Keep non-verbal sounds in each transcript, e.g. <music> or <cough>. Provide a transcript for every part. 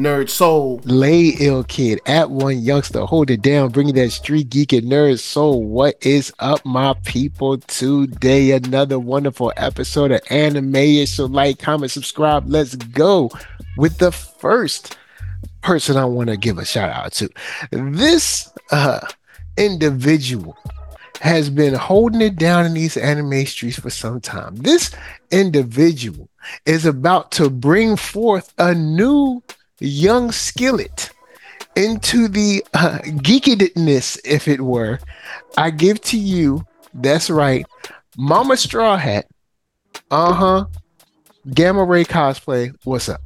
Nerd Soul. Lay ill kid at one youngster. Hold it down. Bringing that street geek and nerd soul. What is up, my people? Today, another wonderful episode of Anime. So, like, comment, subscribe. Let's go with the first person I want to give a shout out to. This uh, individual has been holding it down in these anime streets for some time. This individual is about to bring forth a new young skillet into the uh, geekiness, if it were. I give to you, that's right, Mama Straw Hat. Uh huh. Gamma Rae cosplay. What's up?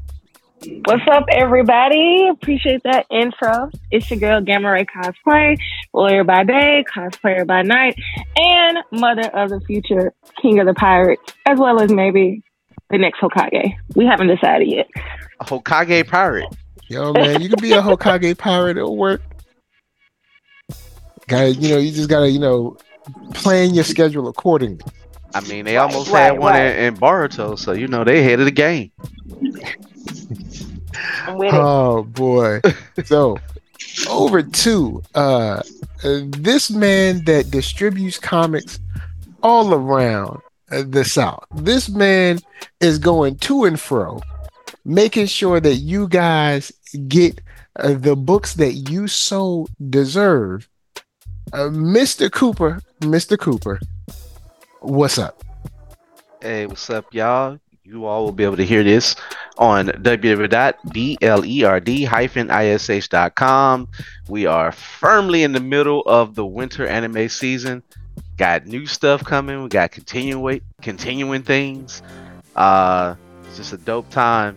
What's up, everybody? Appreciate that intro. It's your girl Gamma Rae Cosplay, lawyer by day, cosplayer by night, and mother of the future king of the pirates, as well as maybe the next Hokage. We haven't decided yet. A Hokage pirate. Yo, man, you can be a Hokage pirate. It'll work. Got you know, you just gotta, you know, plan your schedule accordingly. I mean, they Right, almost right, had one right. in, in Boruto, so you know they ahead of the game. <laughs> I'm with it. Oh boy. <laughs> so over to uh uh, this man that distributes comics all around uh, the South. This man is going to and fro, making sure that you guys get uh, the books that you so deserve. Uh, Mr. Cooper, Mr. Cooper, what's up? Hey, what's up, y'all? You all will be able to hear this on www.blerd-ish.com. We are firmly in the middle of the winter anime season. Got new stuff coming. We got continuing continuing things. Uh, it's just a dope time.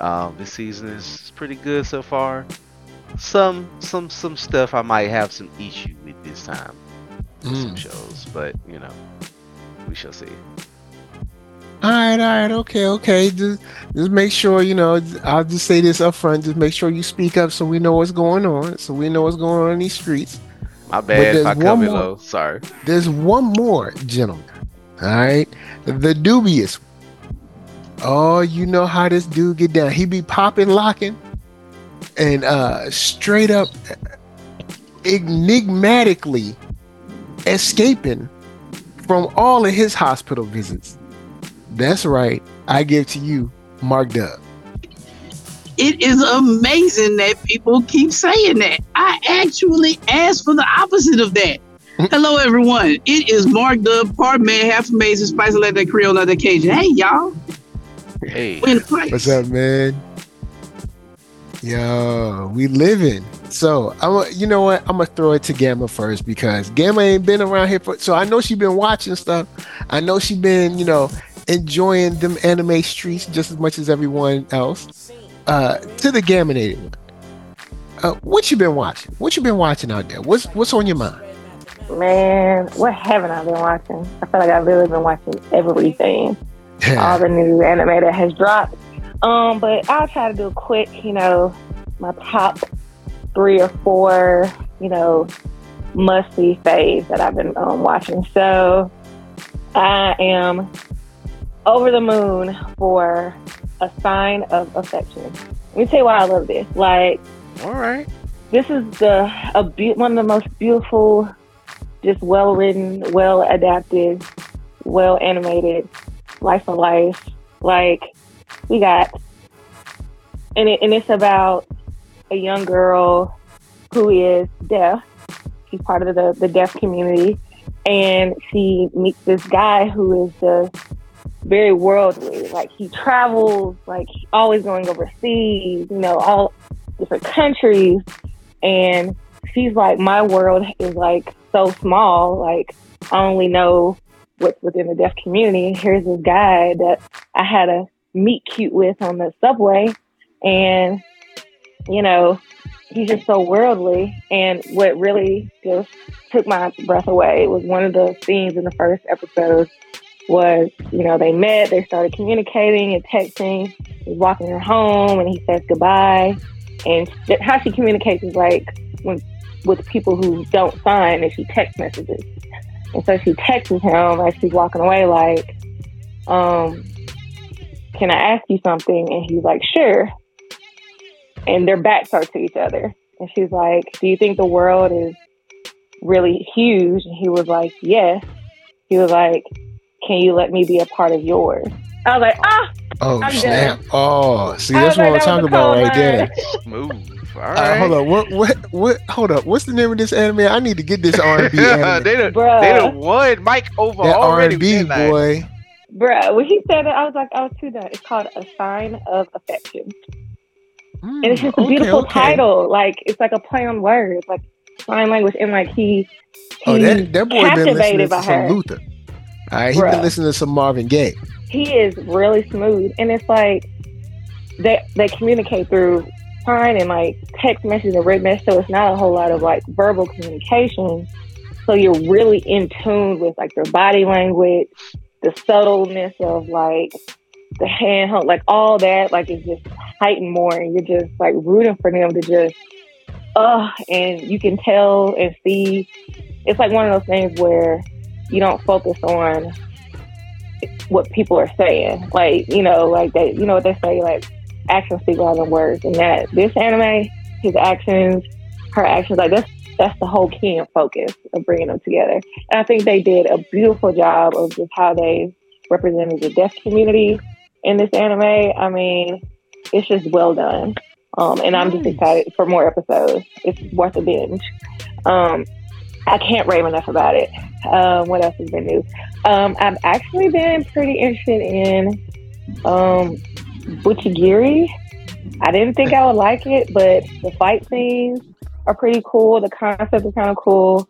Um, this season is pretty good so far. Some some some stuff I might have some issue with this time. with Some Mm. shows, but you know, we shall see. All right, all right, okay, okay. Just, just make sure you know. I'll just say this up front. Just make sure you speak up so we know what's going on. So we know what's going on in these streets. My bad if I come more- low. Sorry. There's one more gentleman. All right, the dubious. Oh, you know how this dude get down. He be popping, locking, and uh straight up enigmatically escaping from all of his hospital visits. That's right. I give to you, Mark Dub. it is amazing that people keep saying that. I actually asked for the opposite of that. <laughs> Hello, everyone. It is Mark Dub, part man, half amazing, spice like that Creole, like that Cajun. Hey, y'all. Hey, We in the place. What's up, man? Yo, we living. So I'm, you know what? I'm gonna throw it to Gamma first because Gamma ain't been around here for. So I know she been watching stuff. I know she been, you know, enjoying them anime streets just as much as everyone else. Uh, to the Gaminated one. Uh, what you been watching? What you been watching out there? What's what's on your mind? Man, what haven't I been watching? I feel like I've really been watching everything. All the new anime that has dropped. Um, but I'll try to do a quick, you know, my top three or four, you know, must see faves that I've been um, watching. So I am over the moon for a sign of affection. Let me tell you why I love this. Like, all right. this is the a be- one of the most beautiful, just well written, well adapted, well animated, life of life. Like we got, and it, and it's about a young girl who is deaf. She's part of the the deaf community, and she meets this guy who is just very worldly. Like he travels, like always going overseas. You know, all different countries and she's like my world is like so small like i only know what's within the deaf community. Here's this guy that i had a meet cute with on the subway. And you know he's just so worldly. And what really just took my breath away was one of the scenes in the first episode was you know they met they started communicating and texting. He's walking her home and he says goodbye. And how she communicates is like when with people who don't sign and she text messages and so she texts him as she's walking away like um can i ask you something and he's like sure and their backs are to each other. And she's like, "Do you think the world is really huge?" And he was like, "Yes." He was like, "Can you let me be a part of yours?" I was like, "Ah." Oh I'm snap! done. Oh, see, that's what like, I'm that talking about cold right there. line. Smooth. All All right. right, hold on. What, what, what? Hold up. What's the name of this anime? I need to get this R&B <laughs> they anime. done, they Bruh. done won Mike over that already. R&B with that boy. Bruh, when he said it, I was like, I was too done. It's called A Sign of Affection. Hmm, And it's just a okay, beautiful okay. title. Like, it's like a play on words, like sign language. And like, he, Oh, that, that boy been listening captivated to some. Luther. All right, he been Bruh. listening to some Marvin Gaye. he is really smooth. And it's like, they, they communicate through and like text message and written message. So it's not a whole lot of like verbal communication. So you're really in tune with like their body language, the subtleness of like the hand hold, like all that, like it's just heightened more, and you're just like rooting for them to just, uh, and you can tell and see. It's like one of those things where you don't focus on what people are saying, like you know, like they, you know what they say, like actions speak louder than words, and that this anime, his actions, her actions, like that's that's the whole key and focus of bringing them together. And I think they did a beautiful job of just how they represented the deaf community in this anime. I mean, it's just well done. Um, and I'm just excited for more episodes. It's worth a binge. Um, I can't rave enough about it. Um, what else has been new? Um, I've actually been pretty interested in Buchigiri. I didn't think I would like it, but the fight scenes are pretty cool. The concept is kind of cool.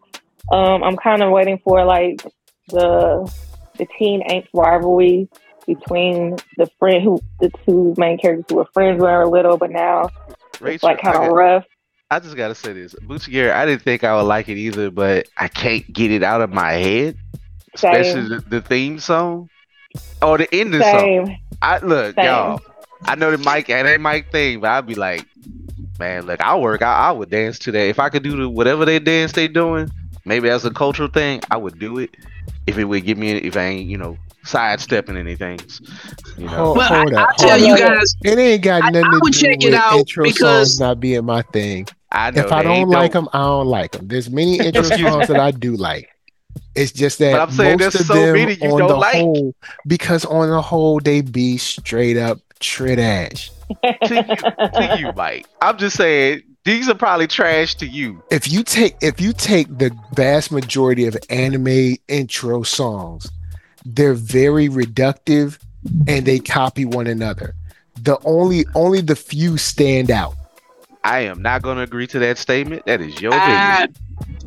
Um, I'm kind of waiting for like the the teen angst rivalry between the friend who the two main characters who were friends when they were little, but now it's like kind of rough. I just gotta say this. Buchigiri. I didn't think I would like it either, but I can't get it out of my head. Especially the, the theme song. Or the ending song. Same. I look, Same. y'all. I know the mic and that mic thing, but I'd be like, man, look, I'll work. I, I would dance to that. If I could do the whatever they dance they doing, maybe as a cultural thing, I would do it. If it would give me, if I ain't, you know, sidestepping anything, you know. Hold, Well, I, hold I'll up. tell you guys, It ain't got nothing I to would do check it with out intro because- songs not being my thing. I know If I don't ain't like dope. them, I don't like them. There's many <laughs> intro Excuse songs that I do like. It's just that But I'm saying most there's of so them many you on don't the like. whole, because on the whole they be straight up trash. to you, to you, Mike. I'm just saying these are probably trash to you. If you take if you take the vast majority of anime intro songs, they're very reductive and they copy one another. The only only the few stand out. I am not going to agree to that statement. That is your ah, I, business.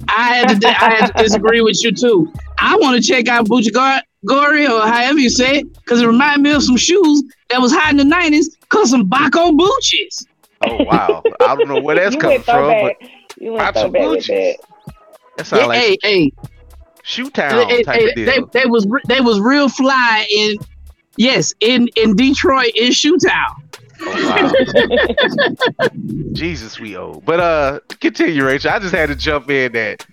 I had to I had to disagree with you too. I want to check out Buchigori or however you say it because it reminded me of some shoes that was hot in the nineties called some Baco Booches. Oh wow, I don't know where that's you coming went from, but throwback. You went Pop some throwback with that. that sounds Yeah, like hey, hey, shoe town they, type they, of deal. they, they was they was real fly in yes in in Detroit in Shoetown. Oh, wow. Jesus, we owe. But uh, continue, Rachel. I just had to jump in that.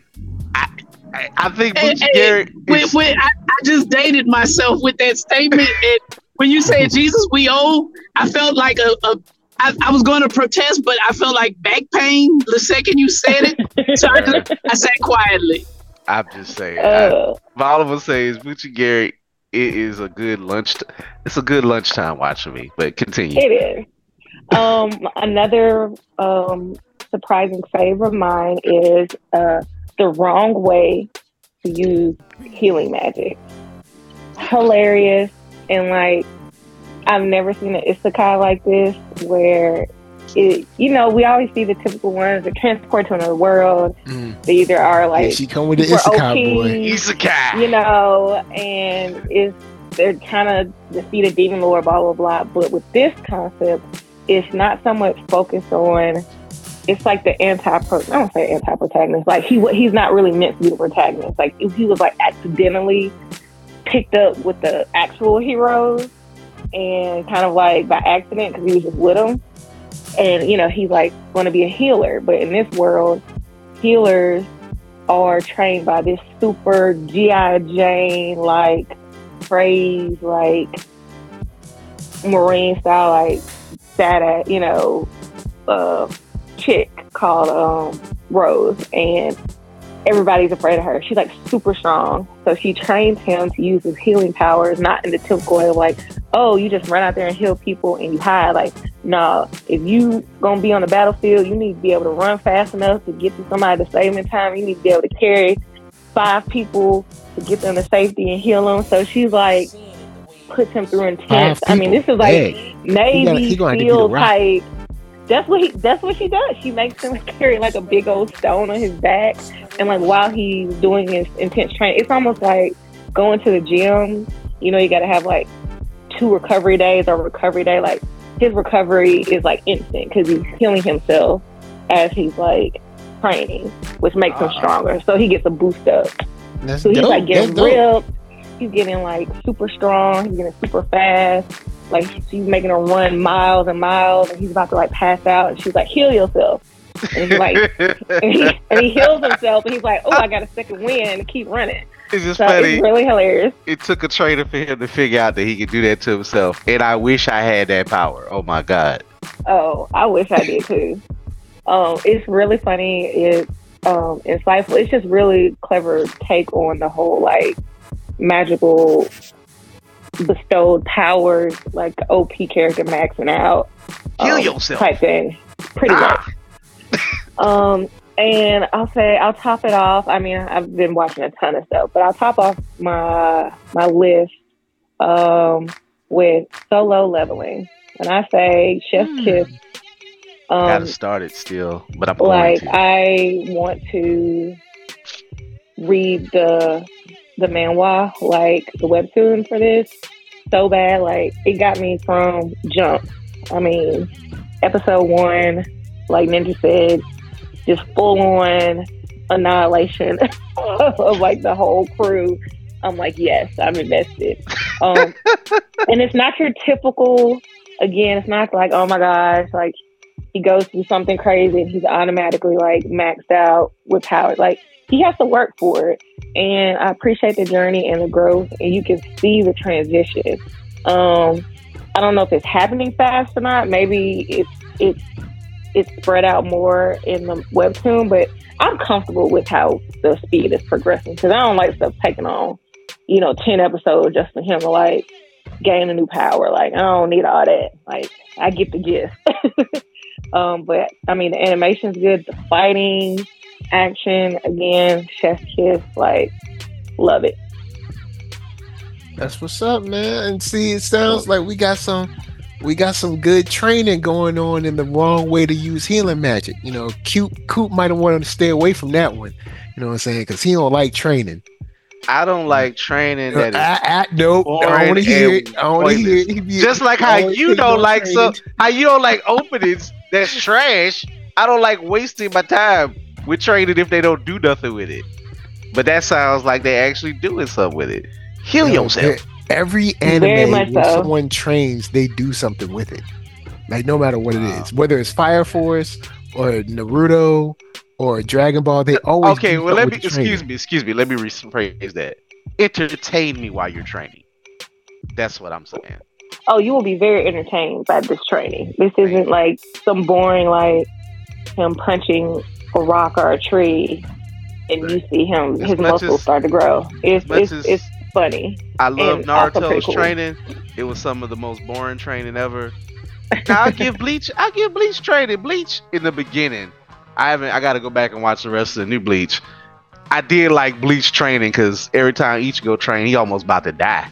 I I, I think Hey, Boots hey, Garrett When, is, when I, I just dated myself with that statement, and when you said Jesus we owe, I felt like a. a I, I was going to protest, but I felt like back pain the second you said it. So I, just, I sat quietly. I'm just saying. I, Uh, all of us say is Boots Garrett. It is a good lunch. It's a good lunchtime watch for me. But continue. it is. Um, another um, surprising fave of mine is uh, the wrong way to use healing magic. Hilarious and like I've never seen an isekai like this where it. You know, we always see the typical ones that transport to another world. Mm. They either are like yeah, she come with the super Isekai boy. Isekai. you know, and it's they're kind of defeat a demon lord, blah blah blah. But with this concept, it's not so much focused on. It's like the anti pro. I don't say anti protagonist. Like he he's not really meant to be the protagonist. Like if he was like accidentally picked up with the actual heroes and kind of like by accident because he was just with them. And you know he's like going to be a healer, but in this world, healers are trained by this super GI Jane like phrase like Marine style like badass, you know, uh, chick called um, Rose, and everybody's afraid of her. She's like super strong, so she trains him to use his healing powers, not in the typical way of like, oh, you just run out there and heal people and you hide. Like, no, if you gonna be on the battlefield, you need to be able to run fast enough to get to somebody to save them in time. You need to be able to carry five people to get them to safety and heal them. So she's like puts him through intense. I mean, this is like Navy He gotta- he gonna have to be SEAL type. That's what he. That's what she does. She makes him <laughs> carry like a big old stone on his back, and like while he's doing his intense training, it's almost like going to the gym. You know, you got to have like two recovery days or recovery day. Like his recovery is like instant because he's healing himself as he's like training, which makes him Ah. stronger. So he gets a boost up. So he's dope. like getting ripped. He's getting like super strong. He's getting super fast. Like she's making her run miles and miles, and he's about to like pass out. And she's like, "Heal yourself." And he's like, and he, and he heals himself, and he's like, "Oh, I got a second win to keep running." it's just So funny. it's really hilarious. it took a trainer for him to figure out that he could do that to himself. And I wish I had that power. Oh my god. Oh, I wish I did too. Um, it's really funny. It's um, insightful. It's just really clever take on the whole like magical bestowed powers, like OP character maxing out. Heal um, yourself. type thing, pretty Ah. much. <laughs> um, and I'll say I'll top it off. I mean, I've been watching a ton of stuff, but I'll top off my my list um, with solo leveling. And I say Chef's Hmm. Kiss, um, Gotta start it still, but I'm like to. I want to read the the manhwa, like the webtoon for this, so bad. Like it got me from jump. I mean, episode one, like Ninja said, just full on annihilation <laughs> of like the whole crew. I'm like, yes, I'm invested. Um, <laughs> and it's not your typical. Again, it's not like, oh my gosh, like he goes through something crazy and he's automatically like maxed out with power. Like he has to work for it. And I appreciate the journey and the growth and you can see the transition. Um I don't know if it's happening fast or not. Maybe it's it's it's spread out more in the webtoon, but I'm comfortable with how the speed is progressing because I don't like stuff taking on, you know, ten episodes just for him to like gain a new power. Like I don't need all that. Like I get the gist. <laughs> um, but I mean, the animation's good. The fighting, action, again, chef's kiss. Like love it. That's what's up, man. And see, it sounds like we got some we got some good training going on in the wrong way to use healing magic. You know, Coop Coop might have wanted to stay away from that one. You know what I'm saying? Because he don't like training. I don't like training that is I, I, nope, I don't want to hear it. I don't want to hear it. be- just like how you don't like some training. how you don't like openings that's trash. I don't like wasting my time with training if they don't do nothing with it. But that sounds like they actually doing something with it. Heal Yo, yourself. Eh, every anime when so. someone trains, they do something with it. Like no matter what it Wow. is, whether it's Fire Force or Naruto or Dragon Ball, they always Okay, do well let me excuse training. me, excuse me. Let me rephrase that. Entertain me while you're training. That's what I'm saying. Oh, you will be very entertained by this training. This isn't like some boring like him punching a rock or a tree, and you see him As his muscles as- start to grow. It's it's as- it's funny. I love And also pretty Naruto's cool. training. It was some of the most boring training ever. Now I give Bleach. I give Bleach training. Bleach in the beginning. I haven't. I got to go back and watch the rest of the new Bleach. I did like Bleach training because every time Ichigo train, he almost about to die.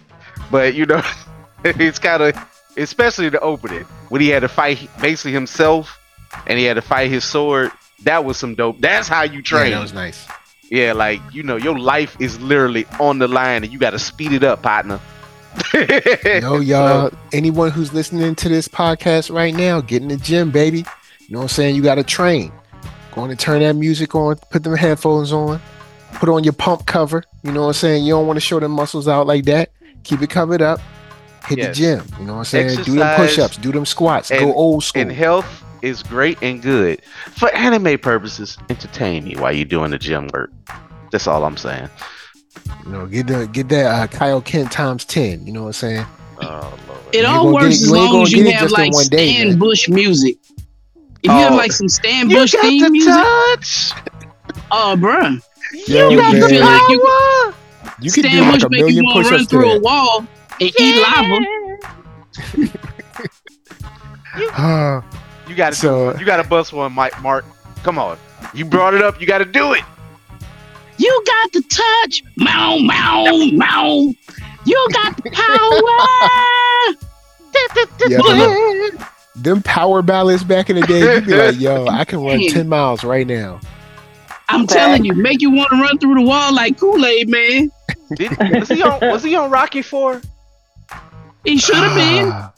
But you know, <laughs> it's kind of, especially the opening when he had to fight basically himself, and he had to fight his sword. That was some dope. That's how you Yeah, train. that was nice. Yeah, like you know, your life is literally on the line, and you got to speed it up, partner. <laughs> No, y'all. Anyone who's listening to this podcast right now, get in the gym, baby. You know what I'm saying? You got to train. Going to turn that music on. Put them headphones on. Put on your pump cover. You know what I'm saying? You don't want to show them muscles out like that. Keep it covered up. Hit Yes. the gym. You know what I'm saying? do them Exercise push-ups. Do them squats. and- Go old school. and health is great and good for anime purposes. Entertain me while you're doing the gym work. That's all I'm saying. you know, get the get that uh, Kaioken times ten. You know what I'm saying? Oh. It You all works it- as long as you have like one day, Stan man. Bush music. If you have Oh. like some Stan You Bush got theme the music, touch. oh, bruh. Yo, you, you man. feel like you Power. You can do Stan like Bush a make you million want to run ups to through a wall and eat lava. Ah, You got to. so You got to bust one, Mike. Mark. Come on. You brought it up. You got to do it. You got the touch, mow, mow, mow. You got the power. <laughs> yeah, man, look, them power ballads back in the day, you'd be like, yo, <laughs> I can run 10 miles right now. I'm Okay. telling you, make you want to run through the wall like Kool Aid, man. Did, was he on? Was he on Rocky Four? He should have been. Ah,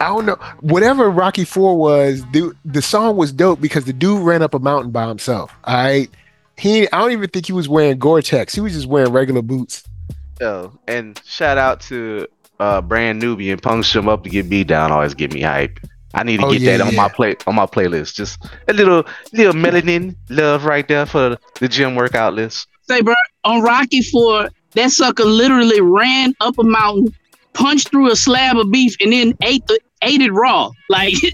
I don't know. Whatever Rocky Four was, dude, the song was dope because the dude ran up a mountain by himself. All right. He I don't even think he was wearing Gore-Tex. He was just wearing regular boots. Oh, and shout out to uh brand newbie and punks him up to get beat down. Always get me hype. I need to Oh, get yeah, that on yeah. my play on my playlist. Just a little little melanin love right there for the gym workout list. Say, bro, on Rocky Four, that sucker literally ran up a mountain, punched through a slab of beef, and then ate the ate it raw. Like <laughs> he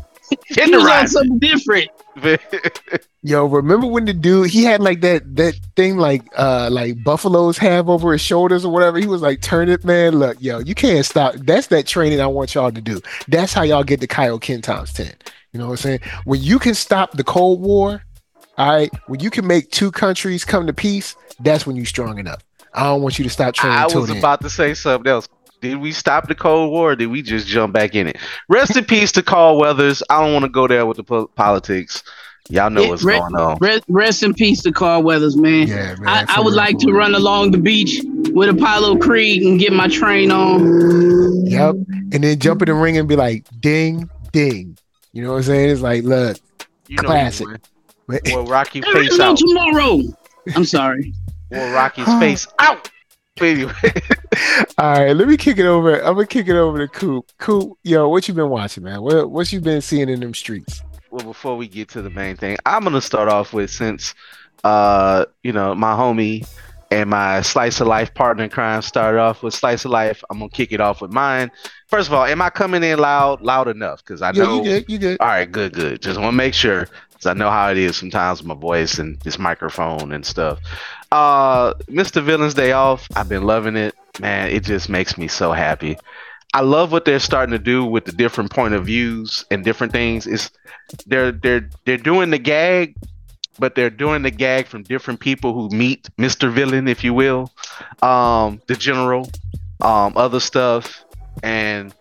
was on something different. <laughs> Yo, remember when the dude he had like that that thing like uh like buffaloes have over his shoulders or whatever? He was like, turn it, man. Look, yo, you can't stop. That's that training I want y'all to do. That's how y'all get the Kaioken times 10. You know what I'm saying? When you can stop the Cold War, all right, when you can make two countries come to peace, that's when you're strong enough. I don't want you to stop training. I till was then. about to say something else. Did we stop the Cold War? Or did we just jump back in it? Rest in peace to Carl Weathers. I don't want to go there with the po- politics. Y'all know Yeah, what's re- going on. Rest, rest in peace to Carl Weathers, man. yeah, man. I, I would real, like for to real. run along the beach with Apollo Creed and get my train on. Yep. And then jump in the ring and be like, ding, ding. You know what I'm saying? It's like, look, You know classic. you Well, Rocky There is face no out. tomorrow. I'm sorry. Well, Rocky's face out. Anyway. <laughs> All right, let me kick it over. I'm gonna kick it over to Coop. Coop, yo, what you been watching, man? What what you been seeing in them streets? well before we get to the main thing i'm gonna start off with since uh you know my homie and my slice of life partner in crime started off with slice of life i'm gonna kick it off with mine first of all am i coming in loud loud enough because i Yeah, know you good, you good. all right good good just want to make sure because i know how it is sometimes with my voice and this microphone and stuff uh mr villains day off i've been loving it. Man it just makes me so happy. I love what they're starting to do with the different point of views and different things. It's they're they're they're doing the gag but they're doing the gag from different people who meet mr villain if you will. Um the general um other stuff. And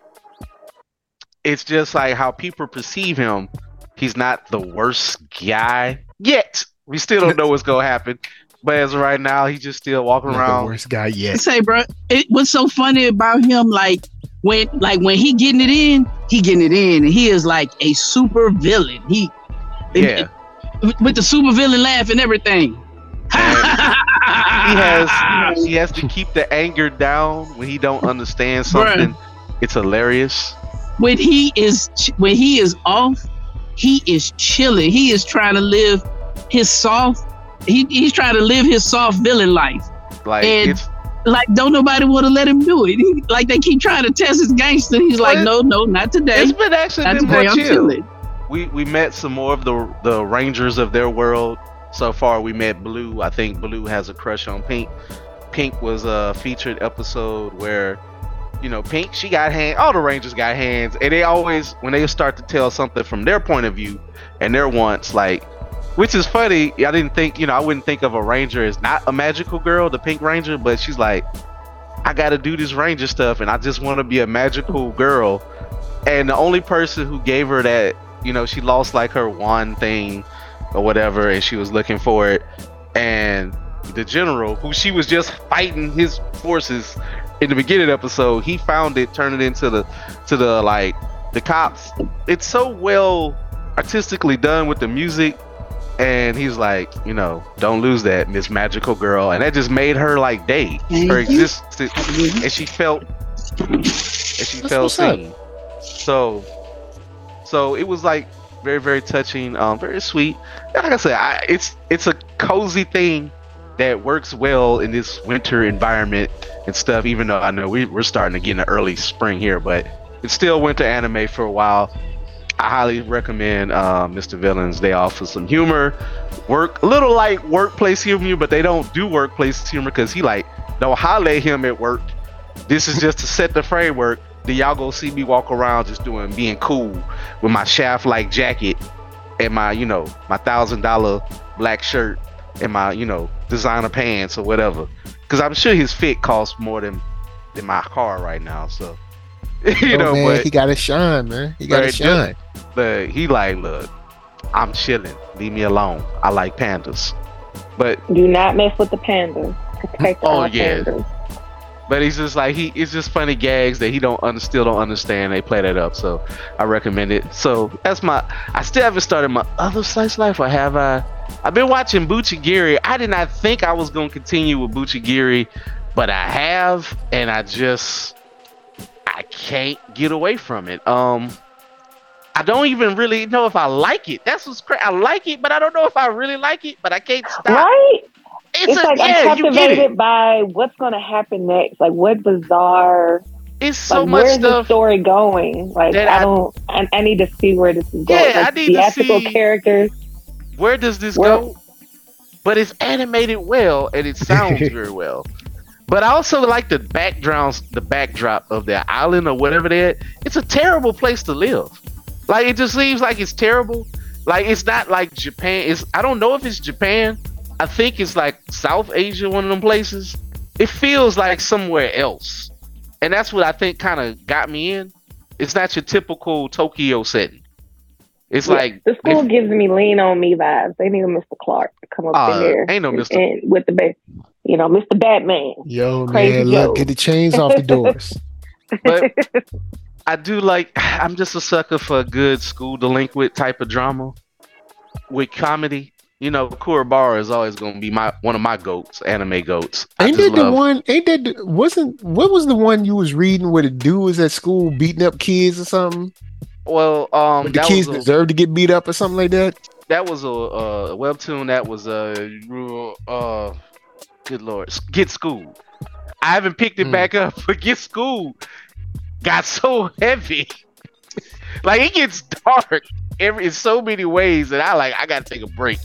it's just like how people perceive him. He's not the worst guy yet. We still don't know what's gonna happen but as of right now he's just still walking Not the around worst guy yet. say, bro, it, was so funny about him? Like when, like when he getting it in, he getting it in, and he is like a super villain. He, yeah with, with the super villain laugh and everything. he has <laughs> he has to keep the anger down when he don't understand something it's hilarious when he is when he is off, he is chilling. He is trying to live his soft. He, he's trying to live his soft villain life. like And- it's Like don't nobody want to let him do it. He- like they keep trying to test his gangster. He's like, no, no, not today. it's been actually Not been today. more chill we we met some more of the the rangers of their world so far we met blue i think blue has a crush on pink pink was a featured episode where you know pink she got hand all the rangers got hands and they always when they start to tell something from their point of view and their wants like which is funny i didn't think you know i wouldn't think of a ranger as not a magical girl the pink ranger but she's like i gotta do this ranger stuff and i just want to be a magical girl. And the only person who gave her that you know she lost like her wand thing or whatever and she was looking for it. And the general who she was just fighting his forces in the beginning episode he found it turned it into the to the like the cops. It's so well artistically done with the music and he's like you know don't lose that miss magical girl. And that just made her like day Thank her you. existence and she felt and she That's felt what's up. seen. So so it was like very very touching um very sweet. And like i said I, it's it's a cozy thing that works well in this winter environment and stuff even though i know we, we're starting to get in the early spring here but it's still winter anime for a while I highly recommend uh, Mr. Villains. They offer some humor, work a little like workplace humor, but they don't do workplace humor because he like don't at him at work. This is just to set the framework. Then y'all go see me walk around just doing being cool with my shaft like jacket and my you know my thousand dollar black shirt and my you know designer pants or whatever. Because I'm sure his fit costs more than than my car right now. So <laughs> Oh, you Oh, know, man, but he got to shine, man. He got to Right, shine. but he like, look, I'm chilling. Leave me alone. I like pandas. But Do not mess with the pandas. Protect <laughs> Oh, yeah. pandas. but he's just like he it's just funny gags that he don't under, still don't understand. They play that up, so I recommend it. So that's my. I still haven't started my other slice life, or have I? I've been watching Buchigiri. I did not think I was gonna continue with Buchigiri, but I have, and I just I can't get away from it. Um. I don't even really know if I like it. That's what's crazy. I like it, but I don't know if I really like it. But I can't stop. Right? It's, It's a, like yeah, I'm get it. captivated by what's going to happen next. Like, what bizarre. It's so like, much where's the story going? Like, I I- don't. I, I need to see where this is going. Yeah, like, I need to theatrical see- characters. Where does this Where- go? But it's animated well and it sounds <laughs> very well. But I also like the backgrounds, the backdrop of their island or whatever that. It's a terrible place to live. Like it just seems like it's terrible. Like it's not like Japan. It's I don't know if it's Japan. I think it's like South Asia, one of them places. It feels like somewhere else. And that's what I think kind of got me in. It's not your typical Tokyo setting. It's Yeah, like the school if- gives me lean on me vibes. They need a Mr. Clark to come up Uh, in there. ain't no Mr. and with the ba- you know, Mr. Batman. Yo, Crazy man, look, get the chains off the doors. <laughs> But I do like. I'm just a sucker for a good school delinquent type of drama with comedy. You know, Kurabara is always going to be my one of my goats, anime goats. I Ain't just that the one? Ain't that the, wasn't what was the one you was reading where the dude was at school beating up kids or something? Well, um, But the that kids a, deserve to get beat up or something like that. that was a, uh webtoon. That was a uh, uh, good lord, Get School. I haven't picked it Hmm. back up, <laughs> but Get School got so heavy. <laughs> like it gets dark every in so many ways that I like. I gotta take a break.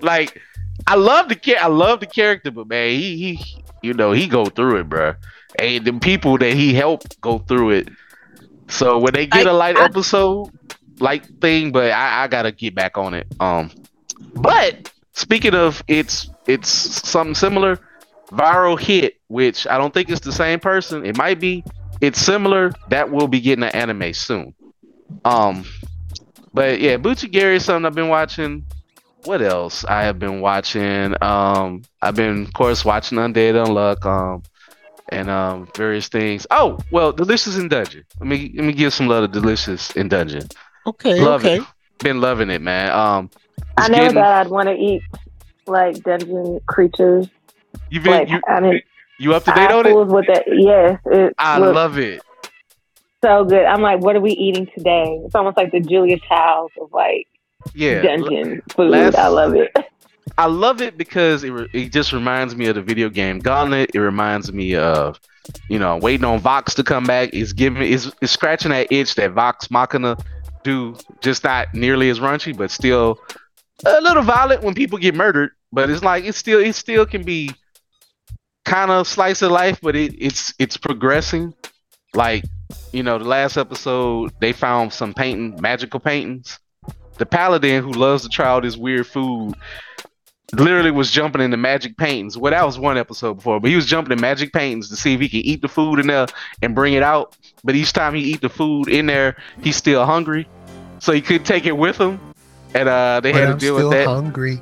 Like I love the I love the character, but man, he he you know he go through it, bro. And the people that he helped go through it. So when they get I- a light I- episode, light thing, but I, I gotta get back on it. Um, but speaking of it's it's something similar, viral hit, which I don't think it's the same person. It might be. It's similar. That will be getting an anime soon. Um, but yeah, Buchigiri is something I've been watching. What else? I have been watching. Um, I've been, of course, watching Undead Unluck. Um, and um, various things. Oh, well, Delicious in Dungeon. Let me let me give some love to Delicious in Dungeon. Okay, Love okay. it. Been loving it, man. Um, I never getting- thought I'd want to eat like dungeon creatures. you been Like you, I mean, you up to date on it? with that. Yes, it I looks love it. so good. I'm like, what are we eating today? It's almost like the Julia Childs of like Yeah, dungeon food. last- I love it. I love it because it, re- it just reminds me of the video game Gauntlet. It reminds me of, you know, waiting on Vox to come back. It's giving, it's, it's scratching that itch that Vox Machina do, just not nearly as raunchy, but still a little violent when people get murdered. But it's like it still, it still can be kind of slice of life, but it, it's it's progressing. Like, you know, the last episode they found some painting, magical paintings. The paladin who loves to try all this weird food literally was jumping into magic paintings. Well, that was one episode before, but he was jumping in magic paintings to see if he could eat the food in there and bring it out. But each time he eat the food in there, he's still hungry, so he couldn't take it with him, and uh, they But had to I'm deal with that. hungry.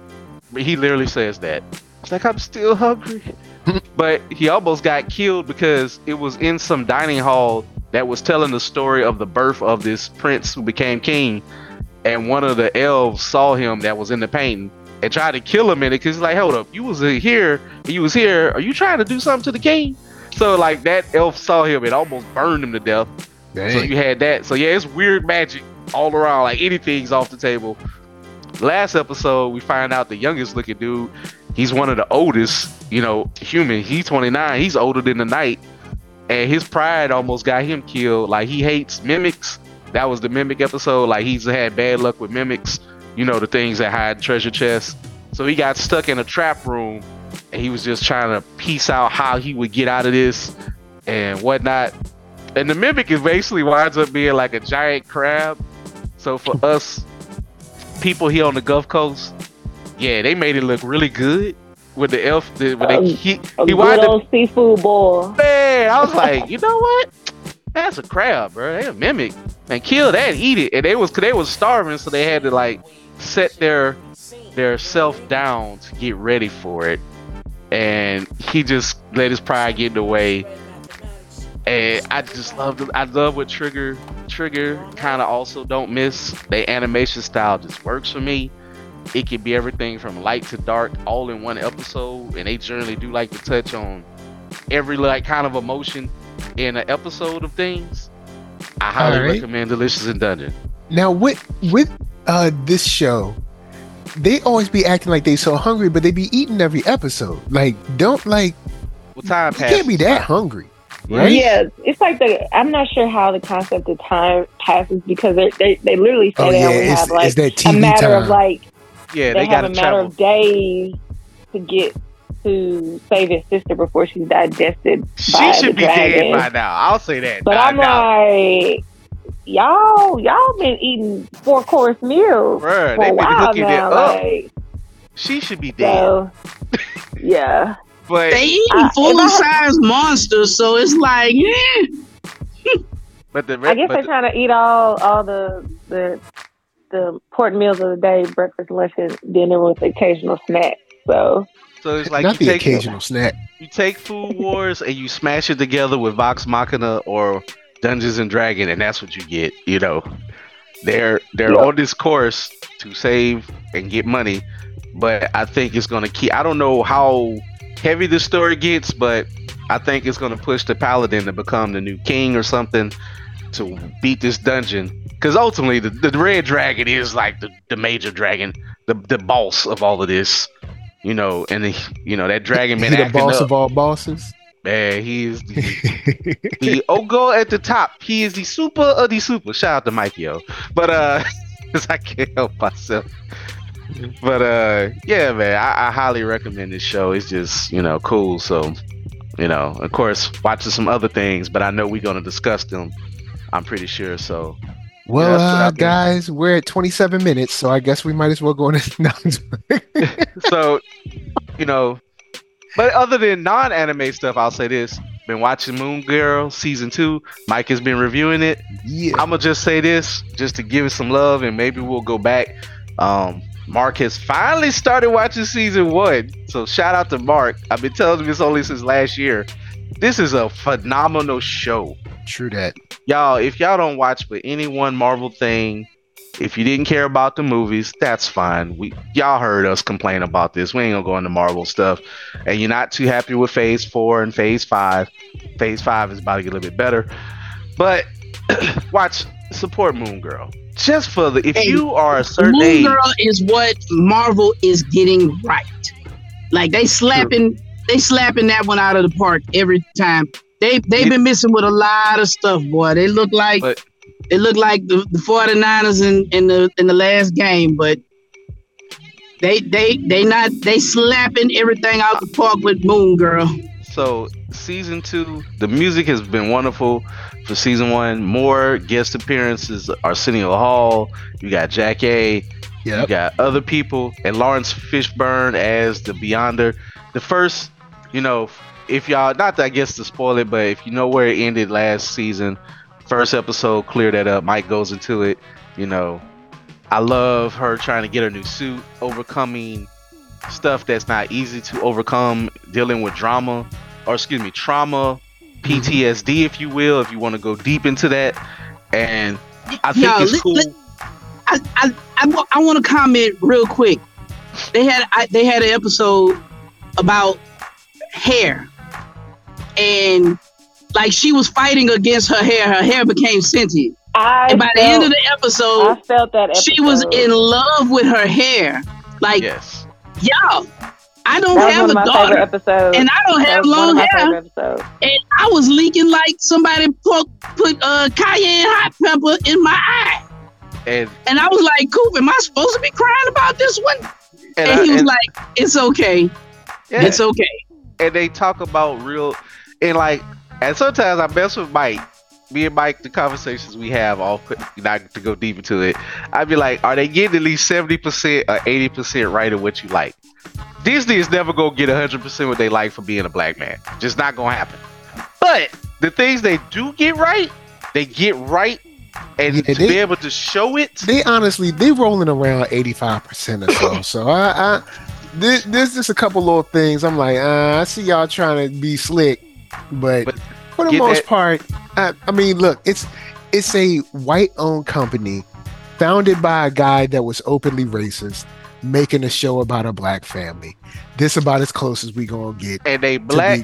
He literally says that. It's like I'm still hungry. <laughs> but he almost got killed because it was in some dining hall that was telling the story of the birth of this prince who became king. And one of the elves saw him that was in the painting and tried to kill him in it because he's like, hold up, you was here, you was here. Are you trying to do something to the king? So like that elf saw him, it almost burned him to death. So you had that. So yeah, it's weird magic all around. Like anything's off the table. Last episode, we find out the youngest looking dude. He's one of the oldest, you know, human. He's 29. He's older than the knight, and his pride almost got him killed. Like he hates mimics, that was the mimic episode. Like he's had bad luck with mimics, you know, the things that hide treasure chests. So he got stuck in a trap room and he was just trying to piece out how he would get out of this and whatnot. And the mimic is basically winds up being like a giant crab. So for us people here on the Gulf Coast, yeah, they made it look really good with the elf. The, when they, Um, he, A he good up seafood boil. Man, I was <laughs> like, you know what? That's a crab, bro. They a mimic. And kill that, and eat it. And they was they was starving, so they had to like set their their self down to get ready for it. And he just let his pride get in the way. And I just love the- I love what Trigger Trigger kind of also don't miss. Their animation style just works for me. It can be everything from light to dark all in one episode, and they generally do like to touch on every like kind of emotion in an episode of things. I highly Alright. recommend Delicious in Dungeon. Now with with uh this show, they always be acting like they so hungry, but they be eating every episode. Like, don't like Well, time you passes. can't be that hungry, right? Yeah, it's like the. I'm not sure how the concept of time passes because they they, they literally say Oh they yeah, only it's, have like it's that a matter time. of like Yeah, they, they, have got a to matter travel. of days to get to save his sister before she's digested She by the should be dragon. dead by now. I'll say that. But Nah, I'm nah. like, y'all, y'all been eating four course meals Bruh, for they a while hooking now. up. Like, She should be dead. so, yeah. But They eating Uh, full if I- size monsters, so it's like, yeah. but the I guess they're the- trying to eat all all the the the important meals of the day, breakfast, lunch, and dinner with occasional snacks. So so it's like Not you the take occasional snack. you take Food Wars and you smash it together with Vox Machina or Dungeons and Dragon, and that's what you get. You know, they're they're Yeah. on this course to save and get money, but I think it's gonna keep. I don't know how heavy the story gets, but I think it's gonna push the paladin to become the new king or something to beat this dungeon. Because ultimately, the, the red dragon is like the, the major dragon, the the boss of all of this. You know, and the, you know that dragon man. He <laughs> the boss up. of all bosses. Man, he is <laughs> the, the Ogo at the top. He is the super of the super. Shout out to Mike, yo. But uh, <laughs> 'cause I can't help myself. But uh, yeah, man, I, I highly recommend this show. It's just you know cool. So, you know, of course, watching some other things, but I know we're gonna discuss them. I'm pretty sure. So, Well, what uh, guys, we're at 27 minutes, so I guess we might as well go on. <laughs> No, <laughs> so you know, but other than non-anime stuff, I'll say this: been watching Moon Girl season two. Mike has been reviewing it. yeah. I'm gonna just say this, just to give it some love, and maybe we'll go back. Um, Mark has finally started watching season one, so shout out to Mark. I've been telling him this only since last year. This is a phenomenal show, True that. y'all. If y'all don't watch but any one Marvel thing, if you didn't care about the movies, that's fine. We y'all heard us complain about this. We ain't gonna go into Marvel stuff, and you're not too happy with Phase Four and Phase Five. Phase Five is about to get a little bit better, but <clears throat> watch support Moon Girl just for the if Hey, you are a certain Moon age. Girl is what Marvel is getting right. Like they slapping, they slapping that one out of the park every time. They they've It- been missing with a lot of stuff, boy. They look like But- it look like the, the 49ers in, in the in the last game, but they they they not they slapping everything out of the park with Moon Girl. So season two, the music has been wonderful for season one. More guest appearances. Arsenio Hall. You got Jack A. You got other people and Laurence Fishburne as the Beyonder. The first, you know, if y'all not that I guess to spoil it, but if you know where it ended last season, first episode clear that up. Mike goes into it. You know, I love her trying to get her new suit, overcoming stuff that's not easy to overcome, dealing with drama or excuse me, trauma, PTSD, if you will, if you want to go deep into that. And I think Y'all, it's let- cool. let- I I, I, I want to comment real quick. They had I, they had an episode about hair, and like she was fighting against her hair. Her hair became sentient, I and by the end of the episode, I felt that episode. she was in love with her hair. Like yes. y'all, I don't That was have one a my favorite daughter, episodes. and I don't have was one of long my hair, favorite episodes. and I was leaking like somebody put put uh, cayenne hot pepper in my eye, And and I was like, "Coop, am I supposed to be crying about this one?" and, And, I- he was and- like, "It's okay, yeah. it's okay." and they talk about real and like and sometimes I mess with Mike. Me and Mike, the conversations we have, all not to go deep into it. I'd be like, are they getting at least seventy percent or eighty percent right of what you like? Disney is never gonna get hundred percent what they like for being a black man. Just not gonna happen. But the things they do get right, they get right, and Yeah, to they- be able to show it, They honestly they rolling around eighty five percent or so. So I, I there, there's just a couple little things. I'm like, uh, I see y'all trying to be slick, but, But for the get most that- part, I, I mean, look, it's it's a white owned company founded by a guy that was openly racist, making a show about a black family. This about as close as we gonna get. and they black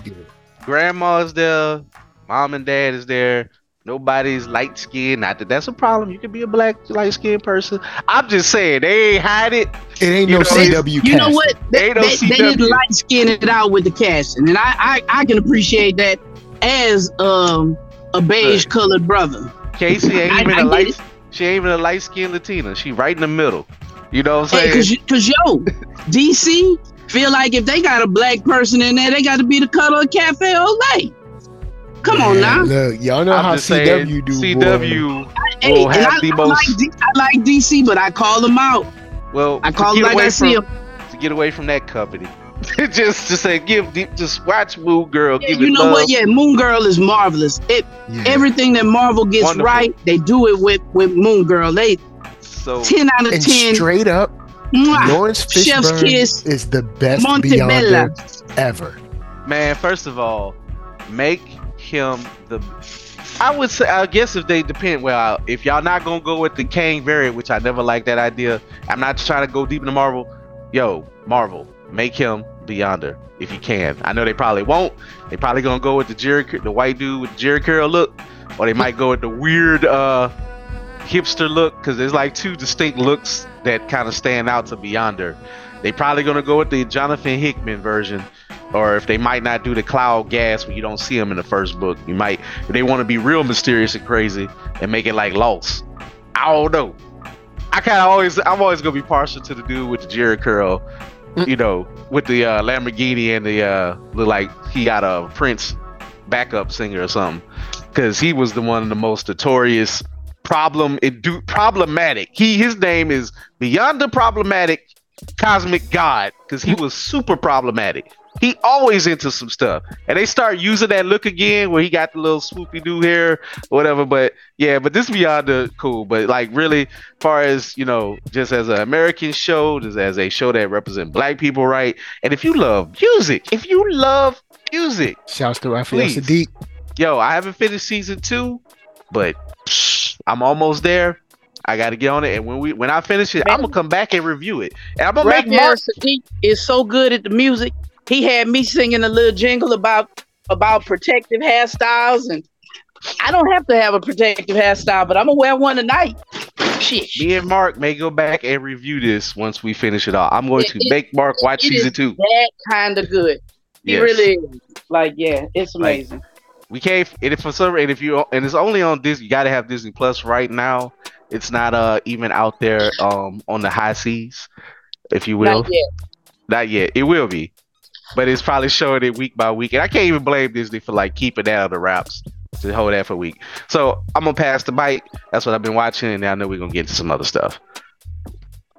grandma's there, mom and dad is there. Nobody's light skinned. Not that that's a problem. You can be a black light skinned person. I'm just saying they ain't hide it. It ain't You no know, CW. You know what? They, Ain't no they, they didn't CW. light skin it out with the casting, and I, I I can appreciate that as um a beige colored brother. Casey ain't I- even I a light. She ain't even a light skinned Latina. She right in the middle. You know what I'm Hey, saying? cause, you- cause yo, <laughs> DC feel like if they got a black person in there, they got to be the color of Cafe Olay. Come on now. Look, y'all know I'm how just saying, CW do. boy. CW Hey, will and have I, the I most. like D, I like DC, but I call them out. well, I call them like away I see them. To get away from that company, <laughs> just to say, give, deep- just watch Moon Girl. Yeah, give you it know love. what? Yeah, Moon Girl is marvelous. It Yeah. everything that Marvel gets Wonderful. right, they do it with with Moon Girl. They So ten out of ten. straight up, Mwah. Laurence Chef's Fishburne kiss. is the best Montebella. Beyonder ever. Man, first of all, make him the. I would say, I guess if they depend, well, if y'all not gonna go with the Kang variant, which I never like that idea. I'm not trying to go deep into Marvel. Yo, Marvel, make him Beyonder if you can. I know they probably won't. They probably gonna go with the Jerry, the white dude with Jerry curl look, or they might go with the weird uh hipster look because there's like two distinct looks that kind of stand out to Beyonder. They probably gonna go with the Jonathan Hickman version or if they might not do the cloud gas when you don't see them in the first book. You might, they want to be real mysterious and crazy and make it like Lost. I don't know. I kind of always, I'm always gonna be partial to the dude with the Jerry curl. You know, with the uh, Lamborghini and the uh, look like he got a Prince backup singer or something, because he was the one of the most notorious problem it do problematic. He his name is beyond the problematic cosmic god because he was super problematic. He always into some stuff, and they start using that look again where he got the little swoopy doo hair, whatever. But yeah, but this beyond the cool. But like really, far as you know, just as an American show, just as a show that represent Black people, right? And if you love music, if you love music, Shouts to Raphael Please. Saadiq. yo, I haven't finished season two, but psh, I'm almost there. I got to get on it, and when we when I finish it, I'm gonna come back and review it, and I'm gonna make Raphael Mark. Saadiq is so good at the music. He had me singing a little jingle about about protective hairstyles, and I don't have to have a protective hairstyle, but I'm gonna wear one tonight. Shit. Me and Mark may go back and review this once we finish it all. I'm going It- to it- make Mark watch it season two. That kind of good. He Yes. really is. Like, yeah, it's Like, amazing. We can't. And if for some, and if you, and it's only on Disney. You got to have Disney Plus right now. It's not uh even out there um on the high seas, if you will. Not yet. Not yet. It will be, but it's probably showing it week by week, and I can't even blame Disney for like keeping that on the wraps to hold that for a week. So I'm gonna pass the bite. That's what I've been watching, and I know we're gonna get into some other stuff.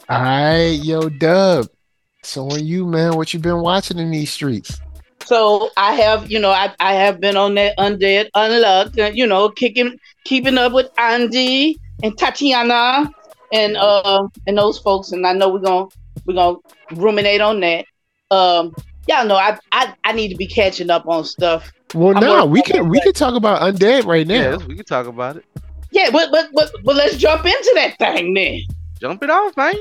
All right, yo, Dub. So on you, man, what you been watching in these streets? So I have, you know, I, I have been on that undead unluck, uh, you know, kicking, keeping up with Andy and Tatiana and uh and those folks, and I know we're gonna we're gonna ruminate on that. Um, y'all know I I, I need to be catching up on stuff. Well, I'm no, working we on can that. we can talk about undead right now. Yeah, we can talk about it. Yeah, but but but but let's jump into that thing then. Jump it off, man.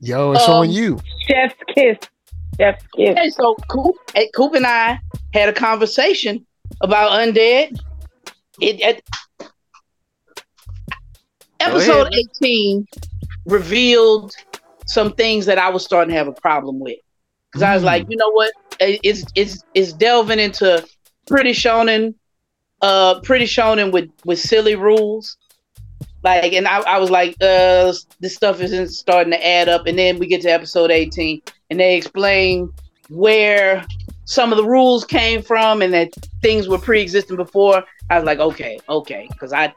Yo, it's Um, on you. Chef's kiss. Chef's kiss. Hey, so Coop, hey, Coop and I had a conversation about undead. It, it episode ahead. eighteen revealed some things that I was starting to have a problem with. Because I was Mm. like, you know what? It's it's it's delving into pretty shonen, uh, pretty shonen with with silly rules. Like, and I, I was like, uh, this stuff isn't starting to add up. And then we get to episode 18, and they explain where some of the rules came from and that things were pre-existing before. I was like, okay, okay, because I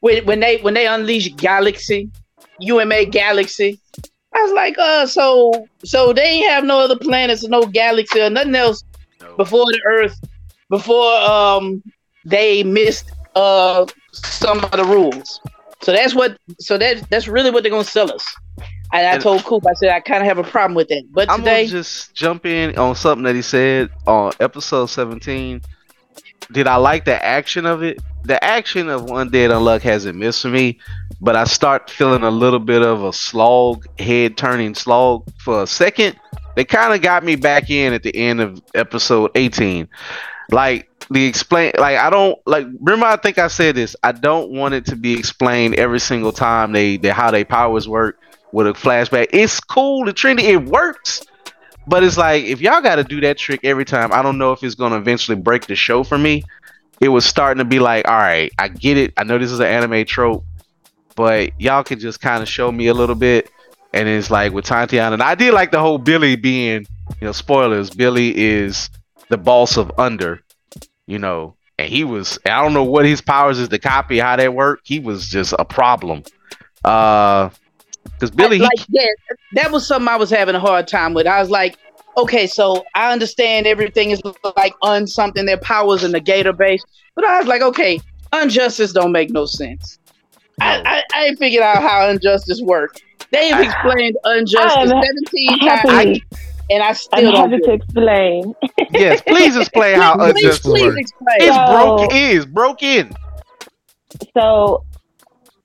when when they when they unleash Galaxy, UMA Galaxy, I was like, uh, so so they ain't have no other planets or no galaxy or nothing else before the Earth, before um they missed uh some of the rules. So that's what so that that's really what they're gonna sell us. And I told Coop, I said I kind of have a problem with that. But I'm today, gonna just jump in on something that he said on episode 17. Did I like the action of it? The action of Undead Unluck hasn't missed me, but I start feeling a little bit of a slog, head turning slog for a second. They kind of got me back in at the end of episode 18. Like the explain, like I don't like. Remember, I think I said this. I don't want it to be explained every single time they, they how they powers work with a flashback. It's cool, the trendy, it works. But it's like if y'all got to do that trick every time, I don't know if it's gonna eventually break the show for me. It was starting to be like, all right, I get it. I know this is an anime trope, but y'all can just kind of show me a little bit. And it's like with Tatiana, and I did like the whole Billy being, you know, spoilers. Billy is the boss of Under, you know, and he was. I don't know what his powers is to copy how that work. He was just a problem. Uh, because Billy, he, like yeah, that was something I was having a hard time with. I was like, okay, so I understand everything is like un something, their powers in the gator base, but I was like, okay, unjustice don't make no sense. I, I, I ain't figured out how unjustice work. They've explained unjustice I'm 17 times, Happy, and I I'm still don't. happy get to explain. <laughs> yes, please explain how please, unjust please, please work. explain. It's So- broke is broken. So,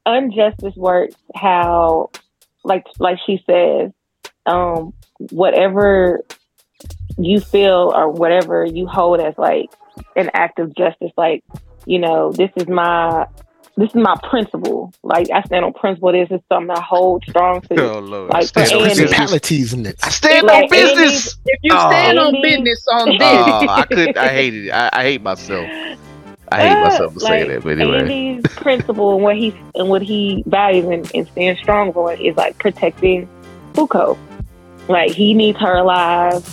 injustice works how, like, like she says, um, whatever you feel or whatever you hold as like an act of justice, like, you know, this is my. This is my principle. Like I stand on principle. This is something I hold strong to. Oh lord, Like, I stand for on Andy. business. Principalities in it. I stand Like, on business. If you Oh. stand on business on this, Oh, I could. I hated it. I, I hate myself. I hate Uh, myself for saying like, that. But anyway, Andy's principle and what he and what he values and, and stands strong for is like protecting Fuko. Like he needs her alive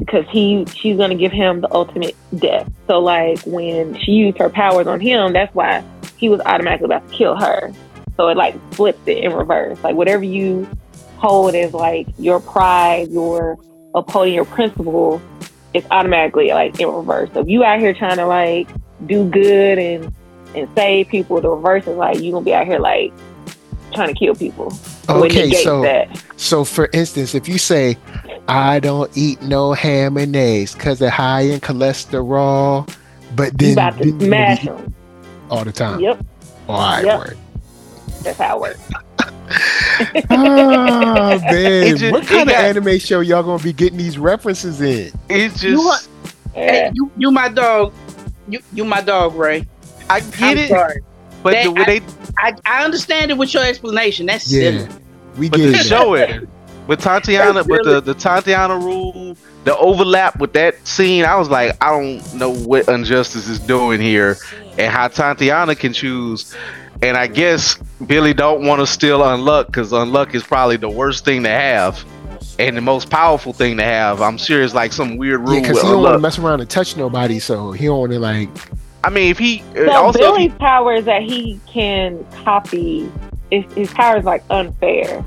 because he she's gonna give him the ultimate death. So like when she used her powers on him, that's why he was automatically about to kill her. So it like flips it in reverse. Like whatever you hold as like your pride, your upholding your principle, it's automatically like in reverse. So if you out here trying to like do good and and save people, the reverse is like you gonna be out here like trying to kill people. Okay, so that. so for instance, if you say, "I don't eat no ham and eggs because they're high in cholesterol," but You then about to then you smash them. all the time. Yep, All right, Yep. word. that's how <laughs> <laughs> it works. Ah, man, just- what kind of got- anime show y'all gonna be getting these references in? it's You just. want- hey, you you my dog, you you my dog, Ray. I get I'm it, sorry. but They- the way they I, I understand it with your explanation. That's Yeah, silly. we but get it. show it with Tatiana, That's with the the Tatiana rule, the overlap with that scene, I was like, I don't know what Unjustice is doing here, and how Tatiana can choose. And I guess Billy don't want to steal Unluck because Unluck is probably the worst thing to have, and the most powerful thing to have. I'm sure it's like some weird rule Yeah, because with he don't want to mess around and touch nobody, so he don't want to like. I mean, if he uh, So also if he- Billy's power is that he can copy. His, his power is like unfair.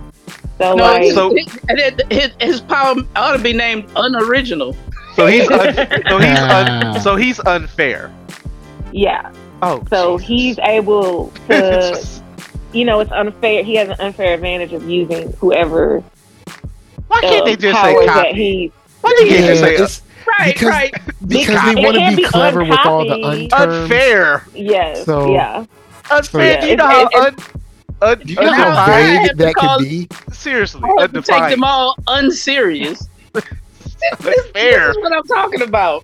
So No, like, so- his, his, his ought to be named unoriginal. so he's un, <laughs> so he's Ah. un, so he's unfair. yeah. Oh, So Jesus. he's able to, <laughs> you know, it's unfair. He has an unfair advantage of using whoever Why can't uh, they just powers say that copy? he. Why can't they just say it's Right, Because- right. because Because they want to be be clever with all the uncopied. unterms. unfair? Yes. So- yeah. Unfair. Yeah, Do you know how it's- un, un, Do you know how Now, I undefined- have vague that could be? Seriously, I have to take them all unserious. <laughs> this, this Unfair. is what I'm talking about.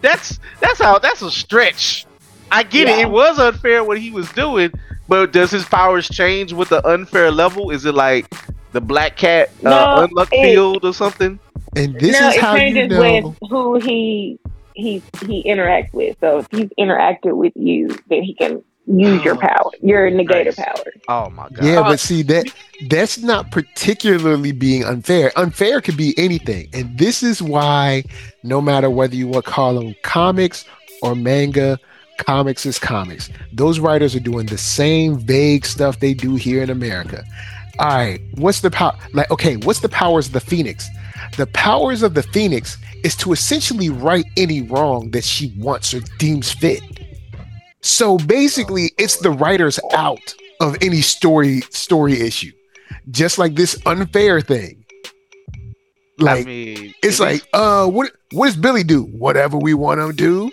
That's that's how that's a stretch. I get it. Yeah. It was unfair what he was doing, but does his powers change with the unfair level? Is it like the black cat uh, No, unluck it- field or something? And this no, is it how you changes know. with who he he he interacts with. So if he's interacted with you, then he can use your oh, power, your negator power. Oh my god. Yeah, but oh. see that that's not particularly being unfair. Unfair could be anything, and this is why no matter whether you want to call them comics or manga, comics is comics. Those writers are doing the same vague stuff they do here in America. All right, what's the power? Like, okay, what's the powers of the Phoenix? The powers of the Phoenix is to essentially right any wrong that she wants or deems fit. So basically, it's the writers out of any story story issue, just like this unfair thing. Like I mean, it's it like, uh, what what does Billy do? Whatever we want him to do.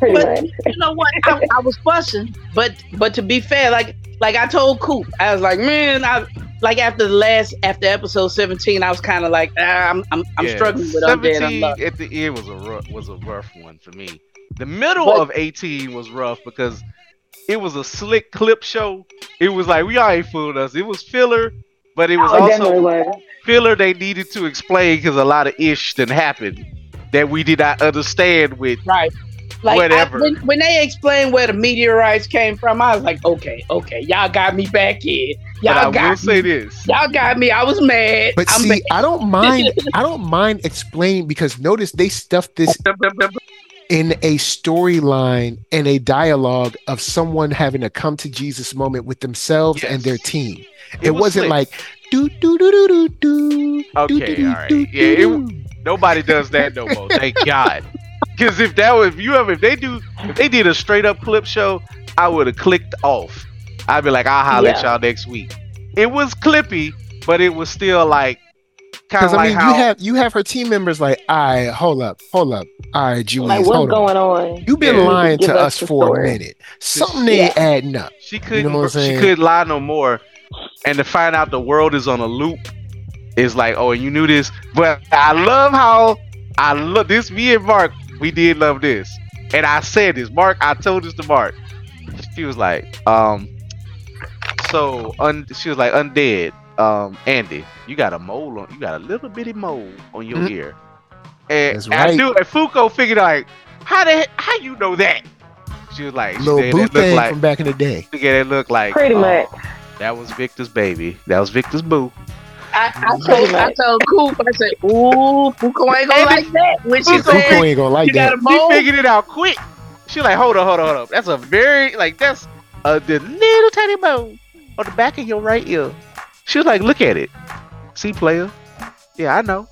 But- You know what? I, I was fussing, but but to be fair, like like I told Coop, I was like, man, I like after the last after episode seventeen, I was kind of like, ah, I'm I'm, I'm yeah, struggling with undead 17 at the end was a rough, was a rough one for me. The middle But- of 18 was rough because it was a slick clip show. It was like we all ain't fooled us. It was filler, but it was Oh, also was. filler they needed to explain because a lot of ish didn't happen that we did not understand with Right. Like I- Whatever. when, when they explained where the meteorites came from, I was like, okay, okay, y'all got me back in. But I Y'all will got say this. Y'all got me. I was mad. But I'm see, I don't mind. <laughs> I don't mind explaining because notice they stuffed this back. In a storyline and a dialogue of someone having a come to Jesus moment with themselves and their team. It, It was wasn't slick. like do do do do do do. Okay, all right. Yeah, it- Nobody does that no more. Thank <laughs> God. Because if that was, if you ever, if they do, if they did a straight up clip show, I would have clicked off. I'd be like, I'll holler at y'all next week. It was clippy, but it was still like kind Because of I mean, how you have you have her team members like, all right, hold up, hold up, all right, Julius, Like what's hold on. going on? You've been Yeah. lying to us us the for a minute. Something ain't adding up. she couldn't, what I'm she couldn't lie no more. And to find out the world is on a loop is like, oh, and you knew this. But I love how I love this. Me and Mark, we did love this. And I said this, Mark. I told this to Mark. She was like, um, so un- she was like, undead, um, Andy, you got a mole on, you got a little bitty mole on your Mhm. ear. And That's and I right. knew, and Fuko figured like, how the how you know that? She was like, she Little said boo thing like, from back in the day. look at it look like Pretty oh, much. that was Victor's baby. That was Victor's boo. I, I told I told Coop, I said, ooh, Fuko ain't gonna like that. When she Fuko Fuko said, ain't gonna like you got that. a She mole, figured it out quick. She like, hold on, hold on, hold on. That's a very like that's a the little tiny mole on the back of your right ear. She was like, look at it. See, player. Yeah, I know.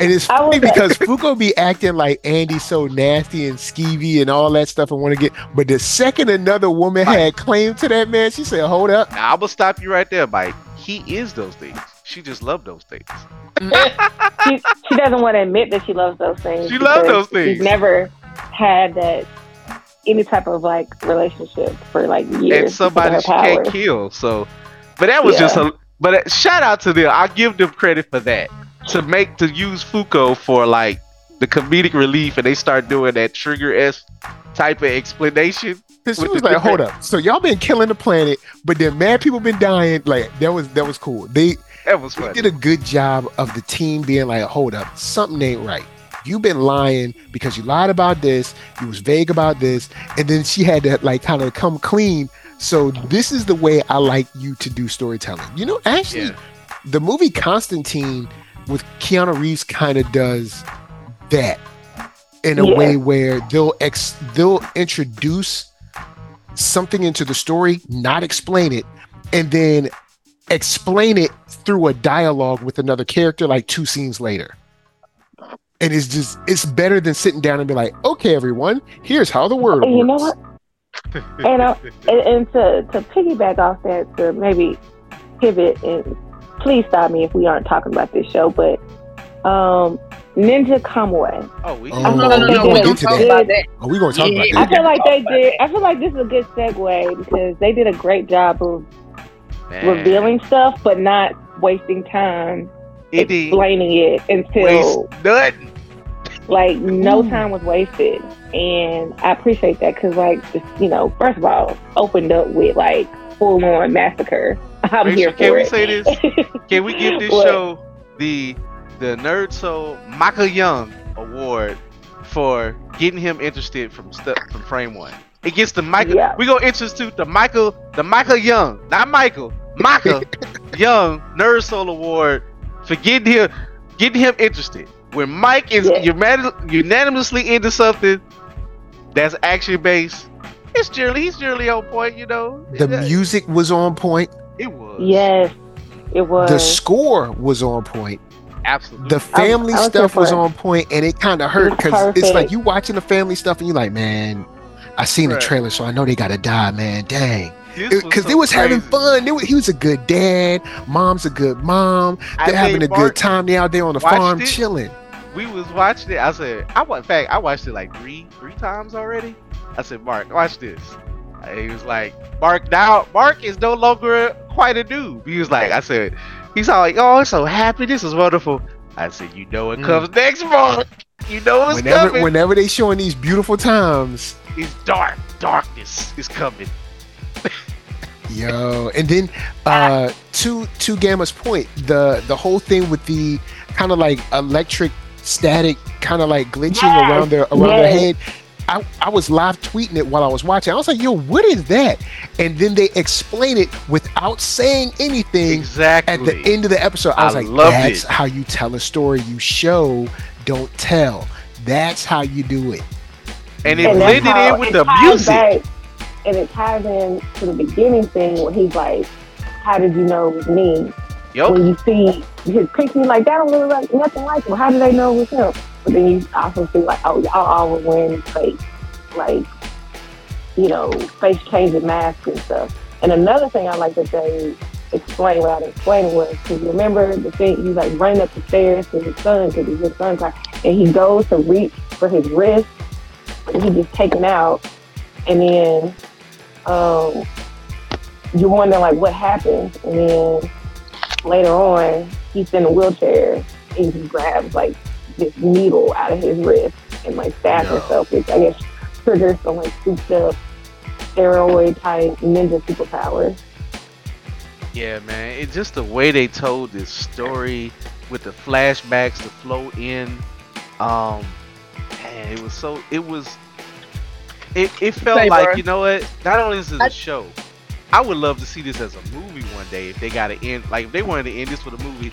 And it's funny because Fuko be acting like Andy's so nasty and skeevy and all that stuff and want to get. But the second another woman had claim to that man, she said, "Hold up, Now I'm gonna stop you right there, Mike. He is those things. She just loved those things. Mm. she, she doesn't want to admit that she loves those things. She loves those things. She's never had that any type of like relationship for like years. and somebody her she can't kill. So, but that was Yeah. just a. But uh, shout out to them. I give them credit for that. To make to use Fuko for like the comedic relief, and they start doing that trigger s type of explanation. Because she was like, hold up. So y'all been killing the planet, but then mad people been dying. Like that was that was cool. They, That was they did a good job of the team being like, hold up, something ain't right. You've been lying because you lied about this. You was vague about this, and then she had to like kind of come clean. So this is the way I like you to do storytelling. You know, actually, Yeah. the movie Constantine with Keanu Reeves kind of does that in a Yeah. way where they'll ex they'll introduce something into the story, not explain it, and then explain it through a dialogue with another character like two scenes later. And it's just it's better than sitting down and be like, okay, everyone, here's how the word And you know works." what? And, uh, and, and to, to piggyback off that, to maybe pivot, and please stop me if we aren't talking about this show, but um, Ninja Kamui. oh, we, oh, no, no, no, no, we don't talk about that. Oh, we gonna talk Yeah. about I feel like they did. I feel like this is a good segue because they did a great job of Man, revealing stuff, but not wasting time it did. explaining it until Waste nothing. Like no Ooh. time was wasted and i appreciate that because like just, you know first of all opened up with like full-on massacre <laughs> i'm Rachel, here can for we say this? <laughs> Can we give this What? show the the Nerd Soul Michael Young Award for getting him interested from step from frame one. It gets the Michael. Yeah. We gonna institute the Michael, the Michael Young, not Michael, Michael <laughs> Young Nerd Soul Award for getting him, getting him interested. When Mike is Yeah. unanimously into something that's action based, it's generally he's generally on point. You know, The Yeah, music was on point. it was Yes, it was. The score was on point. absolutely The family I was stuff here was on point, and it kind of hurt was because it's like you watching the family stuff, and you're like, man, I seen the trailer, so I know they gotta die, man. Dang, because they was having fun. They was, he was a good dad. Mom's a good mom. They're having a Mark- good time. They out there on the farm it. chilling. We was watching it. I said, I in fact, I watched it like three, three times already. I said, Mark, watch this. And he was like, Mark, now Mark is no longer quite a noob. He was like, I said, he's all like, oh, I'm so happy. This is wonderful. I said, you know what Mm. comes next, Mark. You know what's Whenever, coming. whenever they showing these beautiful times, it's dark. Darkness is coming. <laughs> Yo, and then uh to to Gamma's point, the the whole thing with the kind of like electric static kind of like glitching Yes, around their around their head. I, I was live tweeting it while I was watching. I was like, yo, what is that? And then they explain it without saying anything Exactly. at the end of the episode. I was I like, loved that's it. how you tell a story. You show, don't tell. That's how you do it. and it And blended how in with the music. back- and it ties in to the beginning thing where he's like, "How did you know it was me?" Yup. When you see his picture, like that don't look like nothing like him. How do they know it was him? But then you also see like, oh, y'all all were wearing fake, like, you know, face changing masks and stuff. And another thing I like that they explained without explaining was because remember the thing he's like running up the stairs to his son because his son's car, and he goes to reach for his wrist, and he just taken out, and then um, you wonder like what happened, and then later on he's in a wheelchair and he grabs like this needle out of his wrist and like stabs No. himself, which I guess triggers some like souped up steroid type ninja superpowers. Yeah, man. It's just the way they told this story with the flashbacks to flow in. Um, man, it was so. It was. It, it felt Say, like bruh. you know what? Not only is it I- a show, I would love to see this as a movie one day. If they got to end, like if they wanted to end this with a movie,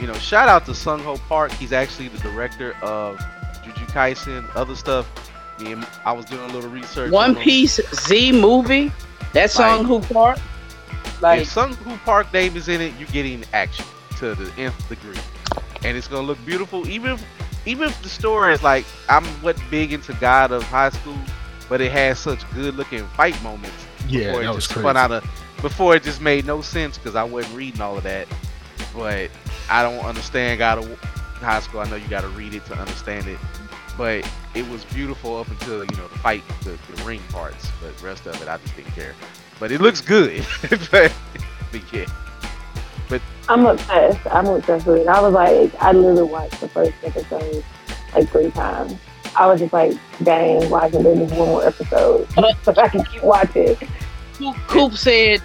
you know, shout out to Sunghoo Park. He's actually the director of Jujutsu Kaisen, other stuff. Me and I was doing a little research. One on. Piece Z movie. That Sunghoo Park? Like, if Sunghoo Park name is in it, you're getting action to the nth degree, and it's gonna look beautiful. Even if, even if the story is like I'm what big into God of High School, but it has such good looking fight moments. Yeah, before it that was just crazy. spun out of before it just made no sense because I wasn't reading all of that. But I don't understand God of High School. I know you got to read it to understand it. But it was beautiful up until you know the fight, the, the ring parts. But the rest of it, I just didn't care. But it looks good. <laughs> but, but yeah, I'm obsessed. I'm obsessed with it. I was like, I literally watched the first episode like three times. I was just like, dang, why isn't there just one more episode <laughs> so I can keep watching? Coop, Coop said,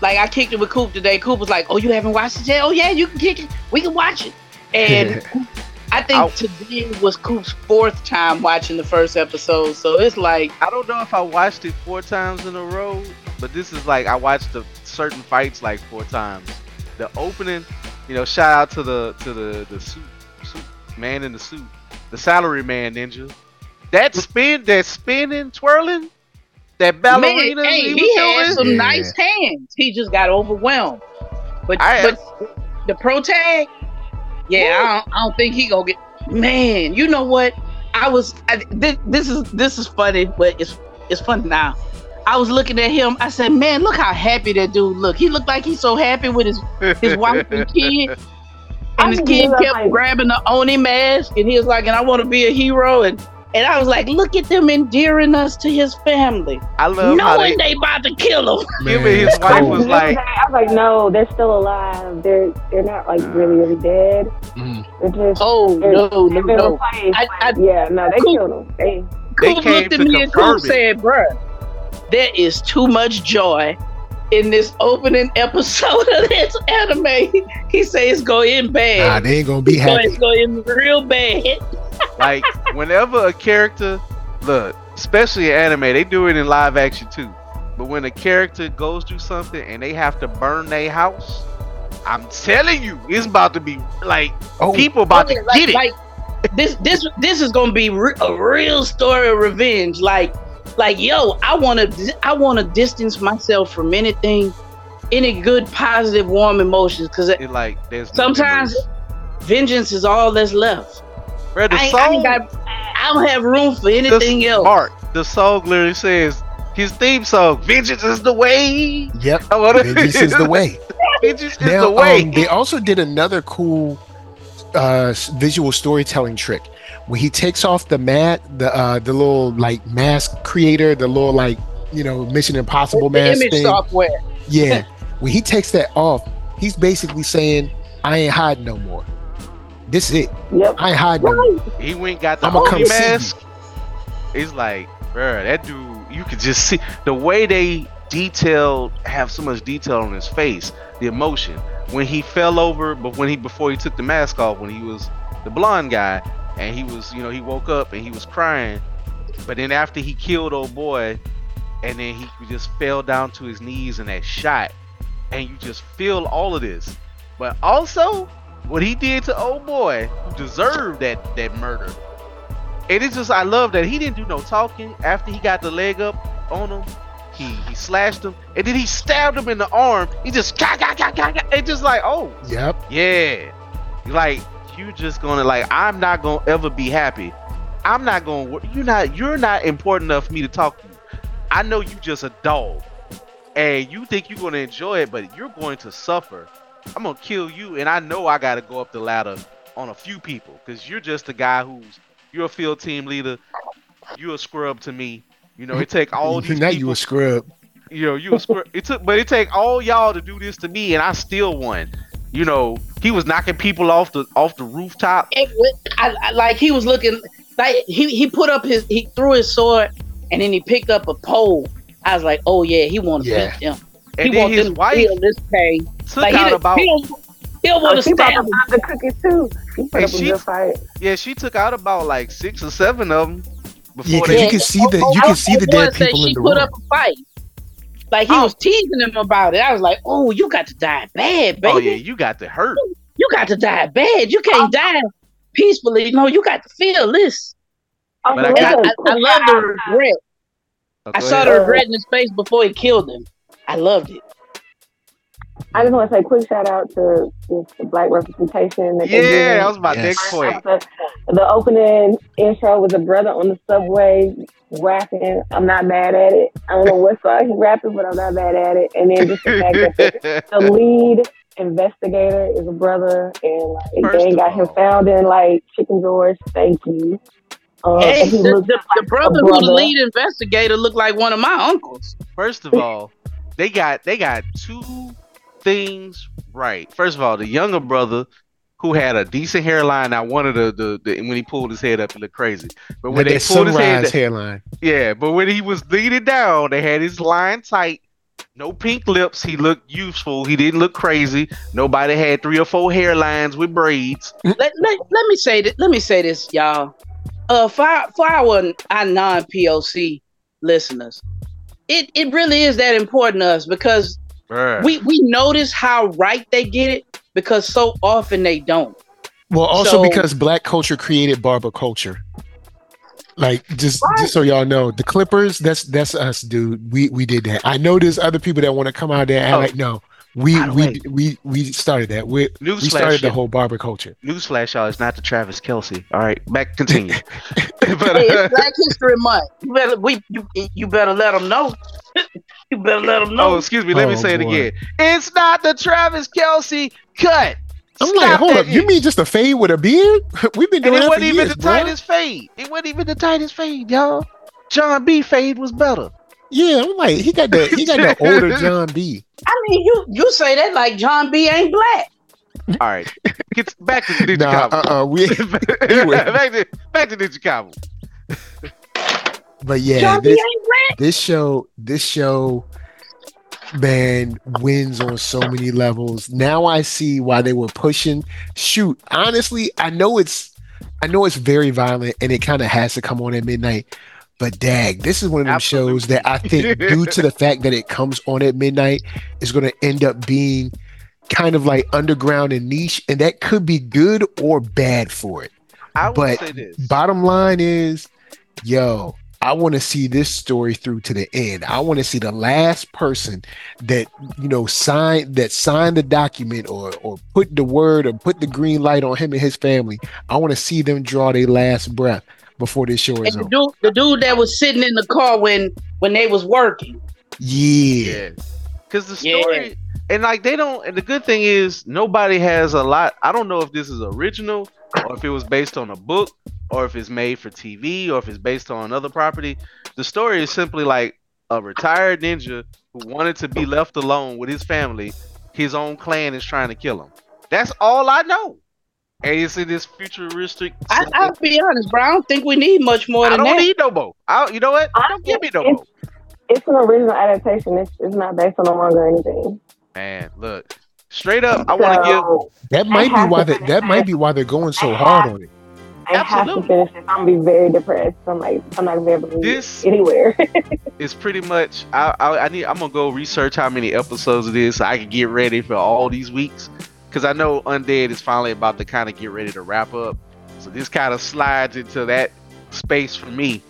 like, I kicked it with Coop today. Coop was like, oh, you haven't watched it yet? Oh, yeah, you can kick it. We can watch it. And <laughs> I think I'll- today was Coop's fourth time watching the first episode. So it's like, I don't know if I watched it four times in a row, but this is like I watched the certain fights like four times. The opening, you know, shout out to the to the the suit, suit man in the suit, the salary man ninja. That spin, that spinning, twirling, that ballerina man, hey, he, he, had doing. some Yeah. nice hands. He just got overwhelmed. But, I- but the pro tag, yeah, I don't, I don't think he gonna get. Man, you know what? I was. I, this, this is this is funny, but it's it's funny now. I was looking at him. I said, "Man, look how happy that dude look. He looked like he's so happy with his his wife and <laughs> kid. I And his kid kept like- grabbing the Oni mask, and he was like, "And I want to be a hero." And and I was like, "Look at them endearing us to his family, I love how knowing they, they about to kill him." <laughs> him and his wife I was was like- I was like, no, they're still alive. They're they're not like really really dead. Mm. They're just Oh they're, no, no, they've been no! replaced. I- I- yeah, no, they Cool. killed them. They They Coop came looked at to me and confirm Coop it. said, "Bruh, there is too much joy in this opening episode of this anime, he says it's going in Nah, bad. they ain't gonna be so happy. it's going real bad. <laughs> like whenever a character look especially in anime they do it in live action too but when a character goes through something and they have to burn their house i'm telling you it's about to be like Oh, people about to like, get it Like this, this, this is gonna be re- a real story of revenge. Like, like, yo, I want to, I want to distance myself from anything, any good, positive, warm emotions, because It, like there's sometimes memories. vengeance is all that's left. Bruh, the I, ain't- song I, ain't got, I don't have room for the, anything else. Mark, the song literally says his theme song vengeance is the way Yep. I wanna- Vengeance is the way. <laughs> vengeance is Now, the way um, they also did another cool uh, visual storytelling trick where he takes off the mat, the uh, the little like mask creator, the little like you know Mission Impossible the mask image thing. software. Yeah, <laughs> when he takes that off, he's basically saying, "I ain't hiding no more. This is it. Yep. I ain't hiding no more." He went and got the I'ma come Oni see you. mask. It's like, bruh, that dude, you could just see the way they detailed, have so much detail on his face, the emotion. When he fell over, but when he before he took the mask off, when he was the blonde guy, and he was, you know, he woke up and he was crying. But then after he killed old boy, and then he just fell down to his knees and that shot, and you just feel all of this. But also, what he did to old boy, deserved that that murder. And it's just I love that he didn't do no talking after he got the leg up on him. He he slashed him and then he stabbed him in the arm. He just ga ga ga ga. It's just like oh Yep. yeah, like you just gonna like I'm not gonna ever be happy. I'm not gonna. You're not. You're not important enough for me to talk to you. I know you just a dog, and you think you're gonna enjoy it, but you're going to suffer. I'm gonna kill you, and I know I gotta go up the ladder on a few people because you're just a guy who's you're a field team leader. You're a scrub to me. You know, it take <laughs> all these now people you a scrub. you know, you a squir- it took, but it take all y'all to do this to me, and I still won. You know, he was knocking people off the off the rooftop. It, I, I, like he was looking like he, he put up his he threw his sword and then he picked up a pole. I was like, oh yeah, he want to Yeah. beat them. And he then his them to wife feel this pain. took Like out don't- about he don't he don't want Oh, to she about stab to the cookies too. She put Hey, up a she- good fight. yeah, she took out about like six or seven of them Yeah, they. you can see the you can see the dead people she in the put up a fight. Like he Oh. was teasing him about it. I was like, oh, you got to die bad, oh, baby. oh yeah, you got to hurt. You got to die bad. You can't oh. die peacefully. No, you got to feel this. Oh, But I And look I, got- I, I love the regret. Oh, I saw the regret in his face before he killed him. I loved it. I just want to say a quick shout out to this black representation. That they're Yeah, that was my Yes. next point. The, the opening intro was a brother on the subway rapping. I'm not mad at it. I don't know what <laughs> song he's rapping, but I'm not mad at it. And then just the fact that the, the <laughs> lead investigator is a brother, and like they ain't of got him found in like Chicken George. Thank you. Um, Hey, and he the, looks the, the like brother who the brother. lead investigator looked like one of my uncles. First of all, they got they got two things right. First of all, the younger brother who had a decent hairline. I wanted the, the, the when he pulled his head up, he looked crazy. But when With they pulled his head, sunrise hairline. yeah. But when he was leaning down, they had his line tight. No pink lips. He looked useful. He didn't look crazy. Nobody had three or four hairlines with braids. Let, let, let me say that. Let me say this, y'all. Uh, for our, for our, our non POC listeners, it it really is that important to us because Bruh. we we notice how right they get it because so often they don't. Well, also So- because black culture created barber culture. Like just just so y'all know, the Clippers, that's that's us, dude. We we did that. I know there's other people that want to come out there and Oh. like, no, we By we we we started that. We we started the whole barber culture. newsflash, y'all. It's not the Travis Kelce. All right, back continue. <laughs> but, Hey, uh, it's Black History Month. You better we you, you better let them know. <laughs> you better let them know. Oh, excuse me. Let me Oh, say it again. It's not the Travis Kelce cut. I'm Stop like, hold that up, you mean just a fade with a beard? <laughs> We've been And doing it that for wasn't even years, the bro. tightest fade. It wasn't even the tightest fade, y'all. Jon B. fade was better. Yeah, I'm like, he got the he got the older <laughs> Jon B. I mean, you you say that like Jon B ain't black. All right, get back to <laughs> Ninja Nah, Kamui. uh, uh we. back to back to Ninja Kamui. But yeah, this this show this show man wins on so many levels. Now I see why they were pushing. Shoot, honestly, I know it's I know it's very violent and it kind of has to come on at midnight. But dag, this is one of them Absolutely. shows that I think, <laughs> due to the fact that it comes on at midnight, is going to end up being kind of like underground and niche, and that could be good or bad for it. I would But say this. Bottom line is, yo, I want to see this story through to the end. I want to see the last person that you know signed that signed the document or or put the word or put the green light on him and his family. I want to see them draw their last breath before this show is And the over. dude, the dude that was sitting in the car when when they was working. Yeah. Yeah. Because the Yeah. story, and like they don't, and the good thing is nobody has a lot. I don't know if this is original or if it was based on a book or if it's made for TV or if it's based on another property. The story is simply like a retired ninja who wanted to be left alone with his family. His own clan is trying to kill him. That's all I know. And it's in this futuristic. I, I'll be honest, bro. I don't think we need much more I than don't that. need no more. I, you know what? I Don't give me no more. It's an original adaptation. It's, it's not based on a manga or anything. Man, look, straight up, I want to give. That might be why to that that might be why they're going so hard on it. I have to finish this. I'm gonna be very depressed. I'm like, I'm not gonna be able to This- anywhere. <laughs> It's pretty much. I, I I need. I'm gonna go research how many episodes it is so I can get ready for all these weeks. Cause I know Undead is finally about to kind of get ready to wrap up. So this kind of slides into that space for me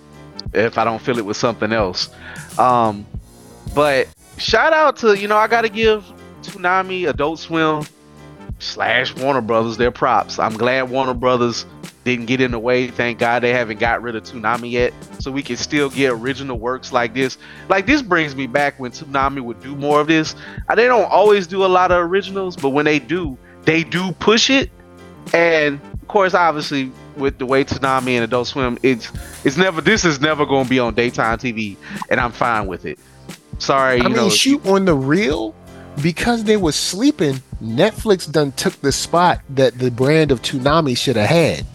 if I don't fill it with something else. Um, but shout out to you know I gotta give Toonami, Adult Swim, slash Warner Brothers their props. I'm glad Warner Brothers didn't get in the way. Thank God they haven't got rid of Toonami yet, so we can still get original works like this. Like this brings me back when Toonami would do more of this. Uh, They don't always do a lot of originals, but when they do, they do push it. And of course, obviously, with the way Toonami and Adult Swim, it's it's never this is never going to be on daytime TV, and I'm fine with it. Sorry, you I mean, know, shoot on the real because they were sleeping. Netflix done took the spot that the brand of Toonami should have had.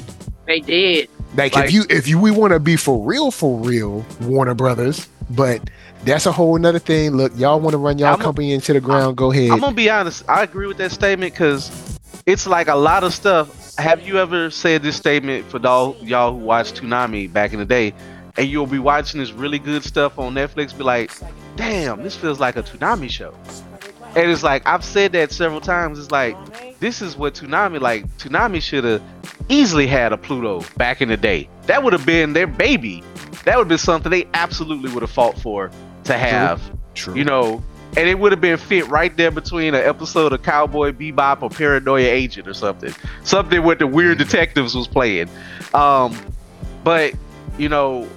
They did. Like, Like- if you if you we want to be for real, for real, Warner Brothers, but that's a whole nother thing. Look, y'all want to run y'all I'm a- company into the ground, go ahead. I'm gonna be honest. I agree with that statement because it's like a lot of stuff. Have you ever said this statement for y'all, y'all who watched Toonami back in the day, and you'll be watching this really good stuff on Netflix, be like, "Damn, this feels like a Toonami show." And it's like I've said that several times. It's like this is what Toonami like. Toonami should have easily had a Pluto back in the day. That would have been their baby. That would have been something they absolutely would have fought for to have True. you know, and it would have been fit right there between an episode of Cowboy Bebop or Paranoia Agent or something, something what the Weird Detectives was playing. Um, but you know,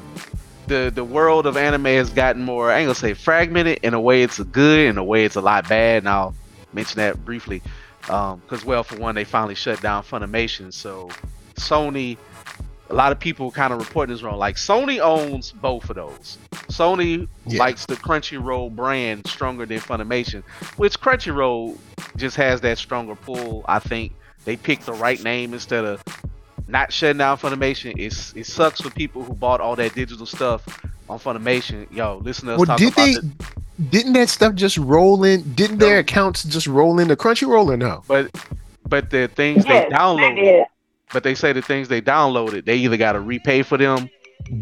the the world of anime has gotten more. I ain't gonna say fragmented. In a way, it's a good. In a way, it's a lot bad. And I'll mention that briefly, um, because well, for one, they finally shut down Funimation, so Sony. A lot of people kind of reporting this wrong. Like Sony owns both of those. Sony Yeah. likes the Crunchyroll brand stronger than Funimation, which Crunchyroll just has that stronger pull. I think they picked the right name instead of not shutting down Funimation. It's it sucks for people who bought all that digital stuff on Funimation. Yo, listen to us well, talk did about they? the- Didn't that stuff just roll in? Didn't their accounts just roll into Crunchyroll or no? but but the things yes, they downloaded, did. but they say the things they downloaded, they either got to repay for them.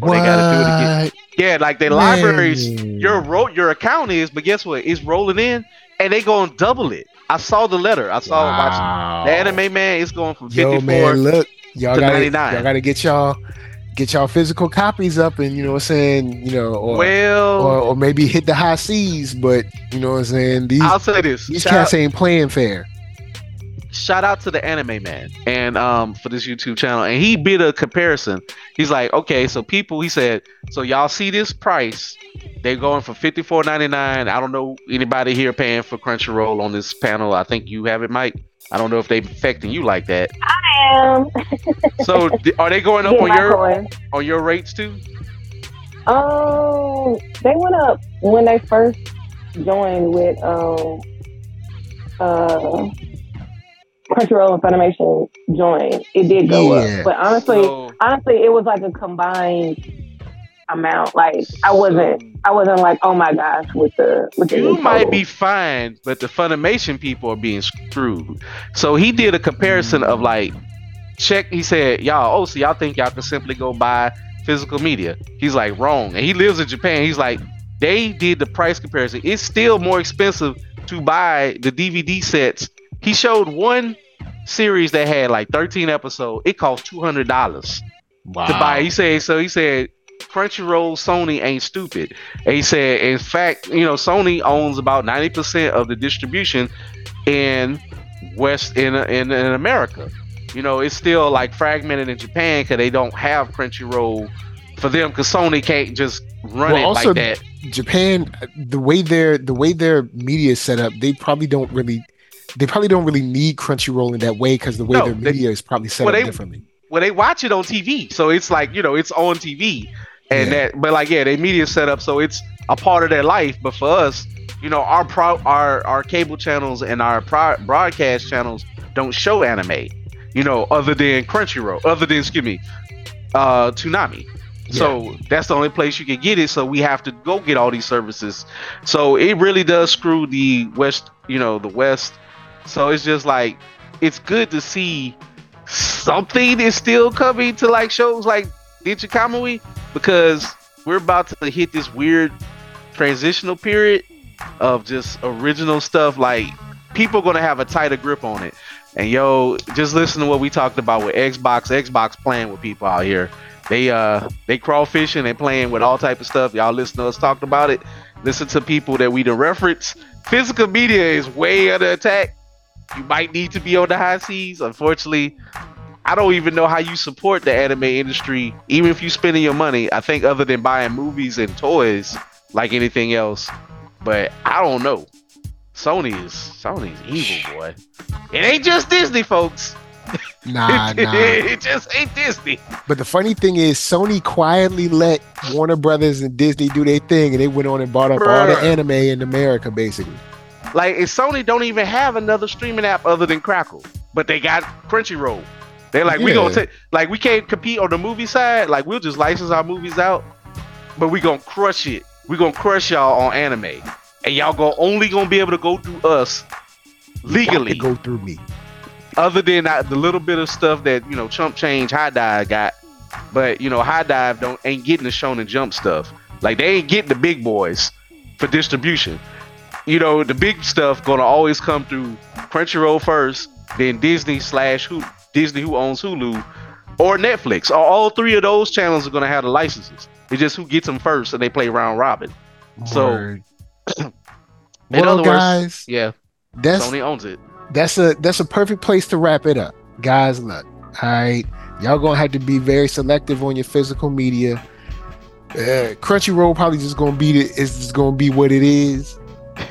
Or What? they gotta do it again. Yeah, like their libraries, your ro- your account is, but guess what? It's rolling in, and they gonna double it. I saw the letter. I saw watch Wow. the anime man. It's going from Yo, 54. man, look, y'all gotta, 99. y'all gotta get y'all get y'all physical copies up, and you know what I'm saying, you know, or well, or, or maybe hit the high seas. But you know what I'm saying, these I'll say this. these Shout, cats ain't playing fair. shout out to the anime man and um for this YouTube channel, and he did a comparison. He's like, okay, so people, he said, so y'all see this price? They're going for fifty four ninety nine. I don't know anybody here paying for Crunchyroll on this panel. I think you have it, Mike. I don't know if they affecting you like that. I am. <laughs> So are they going up get on your coin. on your rates too? Um, they went up when they first joined with um uh Crunchyroll and Funimation joined. It did go Yeah. up, but honestly, So, honestly, it was like a combined amount. Like I wasn't, I wasn't like, oh my gosh, with the with the. You new might be fine, but the Funimation people are being screwed. So he did a comparison of like, check. He said, "Y'all, oh, so y'all think y'all can simply go buy physical media?" He's like, wrong. And he lives in Japan. He's like, they did the price comparison. It's still more expensive to buy the DVD sets. He showed one series that had like 13 episodes. It cost two hundred dollars Wow. to buy. He said so. He said Crunchyroll, Sony ain't stupid. They said, in fact, you know, Sony owns about ninety percent of the distribution in West in in, in America. You know, it's still like fragmented in Japan because they don't have Crunchyroll for them because Sony can't just run Well, it also- like that. Japan, the way their the way their media is set up, they probably don't really they probably don't really need Crunchyroll in that way because the way No, their they- media is probably set well, up they- differently. Well, they watch it on TV, so it's like you know it's on TV, and Yeah. that. But like, yeah, they media set up, so it's a part of their life. But for us, you know, our pro, our our cable channels and our pro, broadcast channels don't show anime, you know, other than Crunchyroll, other than excuse me, uh, Toonami. So that's the only place you can get it. So we have to go get all these services. So it really does screw the West, you know, the West. So it's just like it's good to see something is still coming to like shows like Ninja Kamui because we're about to hit this weird transitional period of just original stuff. Like people gonna have a tighter grip on it. And yo, just listen to what we talked about with Xbox. Xbox playing with people out here. They uh they crawfishing, they playing with all type of stuff. Y'all listen to us talk about it. Listen to people that we the reference. Physical media is way under attack. You might need to be on the high seas. Unfortunately, I don't even know how you support the anime industry, even if you're spending your money. I think other than buying movies and toys, like anything else. But I don't know. Sony is Sony's evil, boy. It ain't just Disney, folks. <laughs> Nah, nah. <laughs> it just ain't Disney. But the funny thing is, Sony quietly let Warner Brothers and Disney do their thing, and they went on and bought up all the anime in America, basically. Like, and Sony don't even have another streaming app other than Crackle, but they got Crunchyroll. They're like, we gonna take, like, we can't compete on the movie side. Like, we'll just license our movies out, but we gonna crush it. We gonna crush y'all on anime, and y'all gonna only gonna be able to go through us legally. go through me. other than that, the little bit of stuff that you know Chump Change HIDIVE got, but you know HIDIVE don't ain't getting the Shonen Jump stuff. Like they ain't getting the big boys for distribution. You know the big stuff gonna always come through Crunchyroll first, then Disney slash who Disney who owns Hulu, or Netflix. All, three of those channels are gonna have the licenses. It's just who gets them first, and they play round robin. So, Word. <clears throat> In well, other words, guys, Yeah, that's Sony owns it. that's a that's a perfect place to wrap it up guys look all right y'all gonna have to be very selective on your physical media uh, crunchyroll probably just gonna be the, it's just gonna be what it is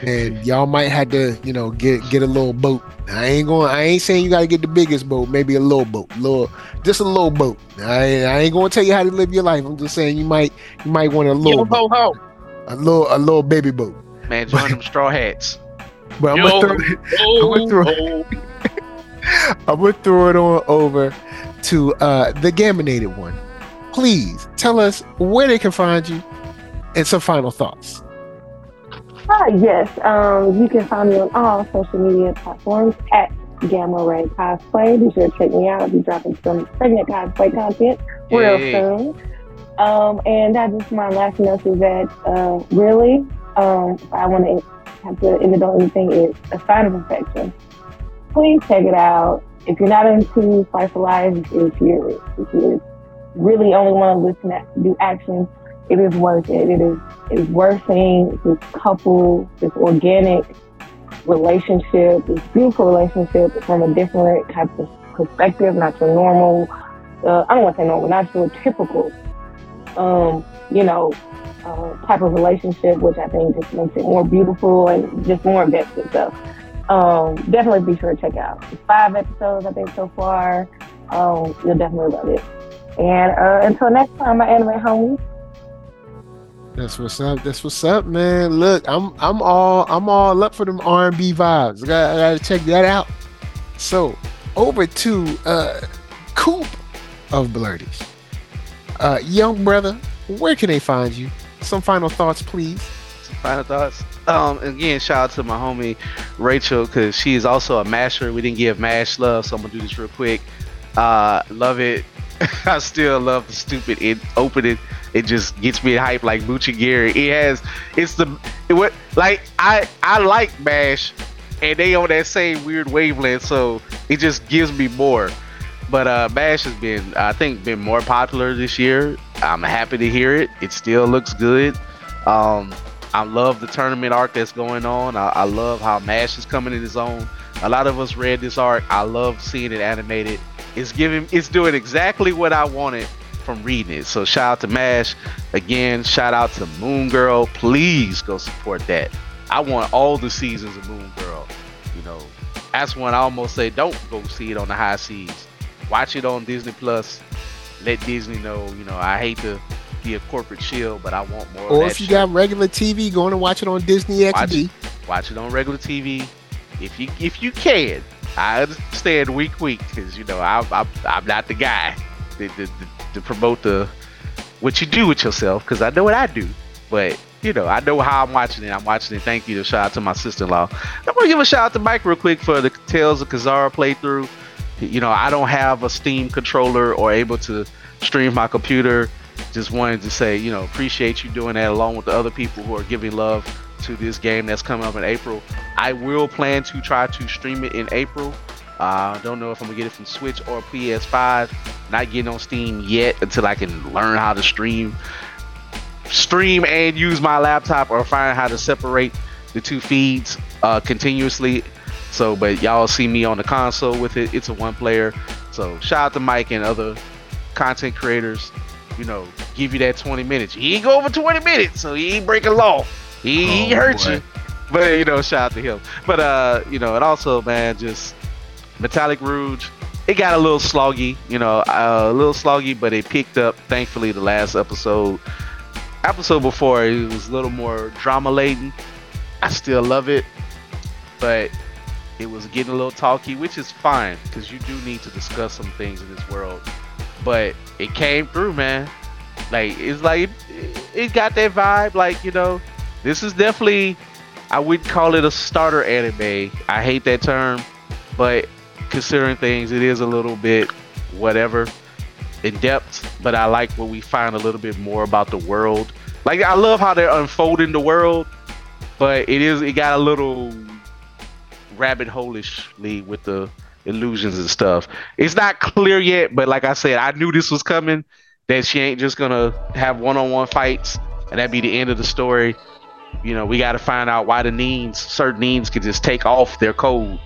and y'all might have to you know get get a little boat i ain't going i ain't saying you gotta get the biggest boat maybe a little boat little just a little boat i, ain't- I ain't gonna tell you how to live your life i'm just saying you might you might want a little Yo boat, ho ho. a little a little baby boat Man, join them straw hats. <laughs> but i'm gonna throw, ho, went through- ho. I'm gonna throw it on over to uh the Gaminated one. Please tell us where they can find you and some final thoughts. Ah, yes. Um, you can find me on all social media platforms at Gamma Rae Cosplay. Be sure to check me out. I'll be dropping some pregnant cosplay content real Hey. soon. Um, and that just my last note is that uh, really, um, I want to have to end it on anything, is A Sign of Affection. Please check it out. If you're not into slice of life, if you're if you really only want to listen to do action, it is worth it. It is it is worth seeing this couple, this organic relationship, this beautiful relationship from a different type of perspective, not your normal. Uh, I don't want to say normal, not your typical, um, you know, uh, type of relationship, which I think just makes it more beautiful and just more invested. So, um, definitely be sure to check out. It's five episodes, I think, so far. Um, you'll definitely love it. And uh, until next time, my anime homies. That's what's up. That's what's up, man. Look, I'm I'm all I'm all up for them R&B vibes. I gotta, I gotta check that out. So over to uh Coop of Blerdish. Uh young brother, where can they find you? Some final thoughts, please. Some final thoughts. Um, again, shout out to my homie Rachel because she is also a masher. We didn't give Mash love, so I'm gonna do this real quick. Uh, love it. <laughs> I still love the stupid it opening. It just gets me hype like Buchigiri. It has it's the it what like I I like Mash and they on that same weird wavelength, so it just gives me more. But uh Mash has been I think been more popular this year. I'm happy to hear it. It still looks good. Um I love the tournament arc that's going on. I, I love how Mash is coming in his own. A lot of us read this arc. I love seeing it animated. It's giving it's doing exactly what I wanted from reading it. So shout out to Mash. Again, shout out to Moon Girl. Please go support that. I want all the seasons of Moon Girl. You know, that's when I almost say don't go see it on the high seas. Watch it on Disney Plus. Let Disney know, you know, I hate to be a corporate shield, but I want more. Or if you got regular TV, going to watch it on Disney XD. Watch it, watch it on regular TV. If you if you can, I understand week week because you know I'm, I'm I'm not the guy to, to, to promote the what you do with yourself because I know what I do, but you know I know how I'm watching it. I'm watching it. Thank you to shout out to my sister-in-law. I'm gonna give a shout out to Mike real quick for the Tales of Kenzera playthrough. You know I don't have a Steam controller or able to stream my computer. Just wanted to say you know appreciate you doing that along with the other people who are giving love to this game that's coming up in April. I will plan to try to stream it in April. I uh, don't know if I'm gonna get it from Switch or PS5. Not getting on Steam yet until I can learn how to stream, stream and use my laptop or find how to separate the two feeds uh, continuously. So, but y'all see me on the console with it. It's a one player. So, shout out to Mike and other content creators. You know, give you that 20 minutes. He ain't go over 20 minutes, so he ain't breaking law. He, oh, he hurt boy. you. But you know, shout out to him. But uh, you know, and also, man, just Metallic Rouge. It got a little sloggy, you know, uh, a little sloggy, but it picked up. Thankfully, the last episode, episode before, it was a little more drama laden. I still love it, but it was getting a little talky, which is fine because you do need to discuss some things in this world. But it came through, man. Like it's like it, it got that vibe. Like you know, this is definitely I would call it a starter anime. I hate that term, but considering things, it is a little bit whatever in depth. But I like when we find a little bit more about the world. Like I love how they're unfolding the world, but it is it got a little rabbit holishly with the illusions and stuff. It's not clear yet, but like I said, I knew this was coming. That she ain't just gonna have one-on-one fights and that'd be the end of the story. You know, we got to find out why the needs, certain needs, can just take off their code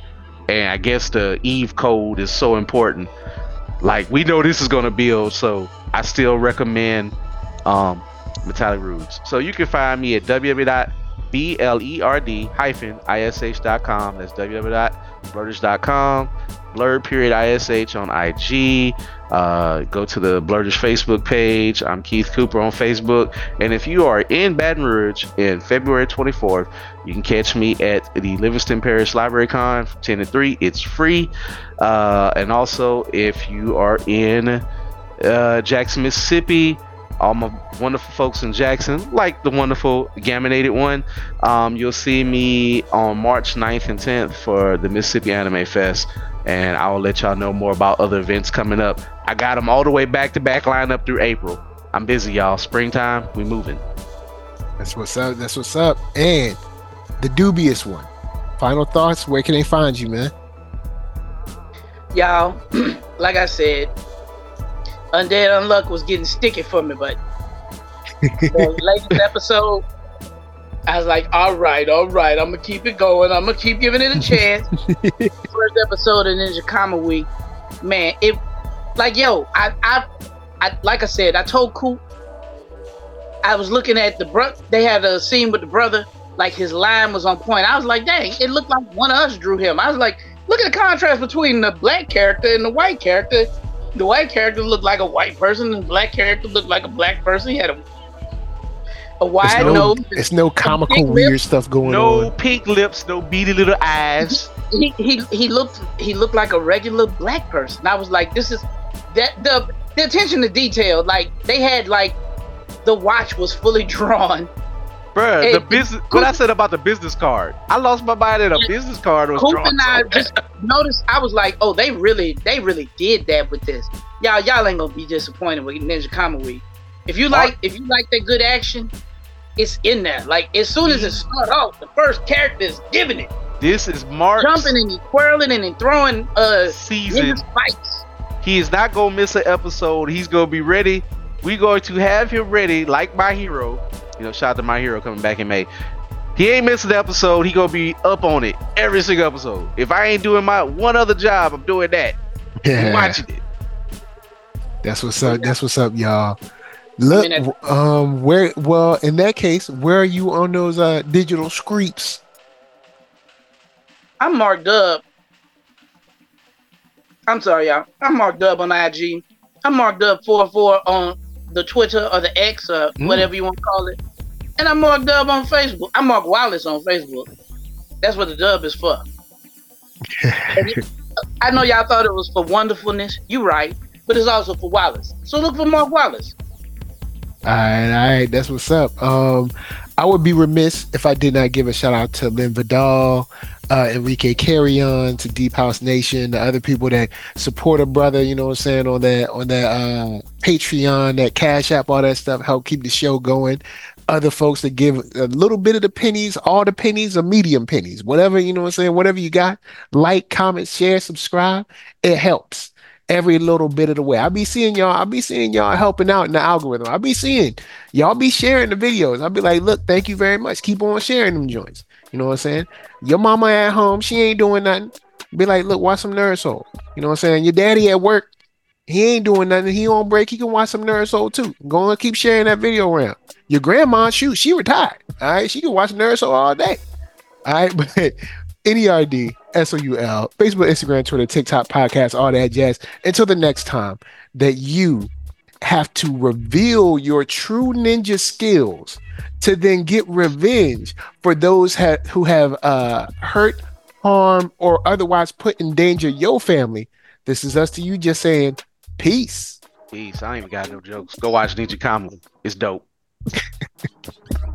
and I guess the Eve code is so important. Like we know this is gonna build, so I still recommend um, Metallic Rouge. So you can find me at www.blerd-ish.com. That's www.blerd-ish.com. Blerd period ish on IG. Uh, go to the Blerdish Facebook page. I'm Keith Cooper on Facebook. And if you are in Baton Rouge in February 24th, you can catch me at the Livingston Parish Library Con from 10 to 3. It's free. Uh, and also, if you are in uh, Jackson, Mississippi, all my wonderful folks in Jackson, like the wonderful Gaminated one. Um, you'll see me on March 9th and 10th for the Mississippi Anime Fest, and I will let y'all know more about other events coming up. I got them all the way back to back line up through April. I'm busy, y'all. Springtime, we moving. That's what's up. That's what's up. And the dubious one. Final thoughts. Where can they find you, man? Y'all, <clears throat> like I said, Undead Unluck was getting sticky for me, but <laughs> the latest episode, I was like, all right, all right, I'm gonna keep it going. I'm gonna keep giving it a chance. <laughs> First episode of Ninja Kamui, man, it like yo, I I I like I said, I told Coop I was looking at the bro they had a scene with the brother, like his line was on point. I was like, dang, it looked like one of us drew him. I was like, look at the contrast between the black character and the white character the white character looked like a white person, and the black character looked like a black person. He had a a wide no, nose. It's no comical weird lips. stuff going no on. No pink lips, no beady little eyes. he, he he looked he looked like a regular black person. I was like, this is that the the attention to detail. Like they had like the watch was fully <laughs> drawn. Bruh, Hey, the business. What I said about the business card. I lost my mind that a business card was Coop drawn. and I so just noticed. I was like, oh, they really, they really did that with this. Y'all, y'all ain't gonna be disappointed with Ninja Kamui. If you like, if you like that good action, it's in there. Like as soon as it starts off, the first character is giving it, This is Mark's jumping and he twirling and he throwing uh season. ninja spikes. He is not gonna miss an episode. He's gonna be ready. We going to have him ready, like my hero. You know, shout out to my hero coming back in May. He ain't missing the episode. He gonna be up on it every single episode. If I ain't doing my one other job, I'm doing that. We Yeah, <laughs> watching it. that's what's up. That's what's up, y'all. Look, I mean, um, where? Well, in that case, where are you on those uh digital screeps? I'm marked up. I'm sorry, y'all. I'm marked up on IG. I'm marked up four four on the Twitter or the X or Mm. whatever you want to call it. And I'm marked up on Facebook. I'm Mark Wallace on Facebook. That's what the dub is for. <laughs> I know y'all thought it was for wonderfulness. You right, but it's also for Wallace. So look for Mark Wallace. All right, all right, that's what's up. Um, I would be remiss if I did not give a shout out to Lynn Vidal, uh, Enrique Carrion, to Deep House Nation, the other people that support a brother. You know what I'm saying on that on that uh, Patreon, that Cash App, all that stuff, help keep the show going. Other folks that give a little bit of the pennies, all the pennies, or medium pennies, whatever you know what I'm saying, whatever you got. Like, comment, share, subscribe. It helps every little bit of the way. I'll be seeing y'all. I'll be seeing y'all helping out in the algorithm. I'll be seeing y'all be sharing the videos. I'll be like, look, thank you very much. Keep on sharing them joints. You know what I'm saying? Your mama at home, she ain't doing nothing. Be like, look, watch some Nerd Soul. You know what I'm saying? Your daddy at work, he ain't doing nothing. He on break. He can watch some Nerd Soul too. Go and keep sharing that video around. Your grandma, shoot, she retired. All right, she can watch Nerd Soul all day. All right, <laughs> but NERD, S-O-U-L, Facebook, Instagram, Twitter, TikTok, podcast, all that jazz. Until the next time that you have to reveal your true ninja skills to then get revenge for those ha- who have uh, hurt, harmed, or otherwise put in danger your family. This is us to you just saying peace. Peace. I ain't even got no jokes. Go watch Ninja Kamui. It's dope. <laughs>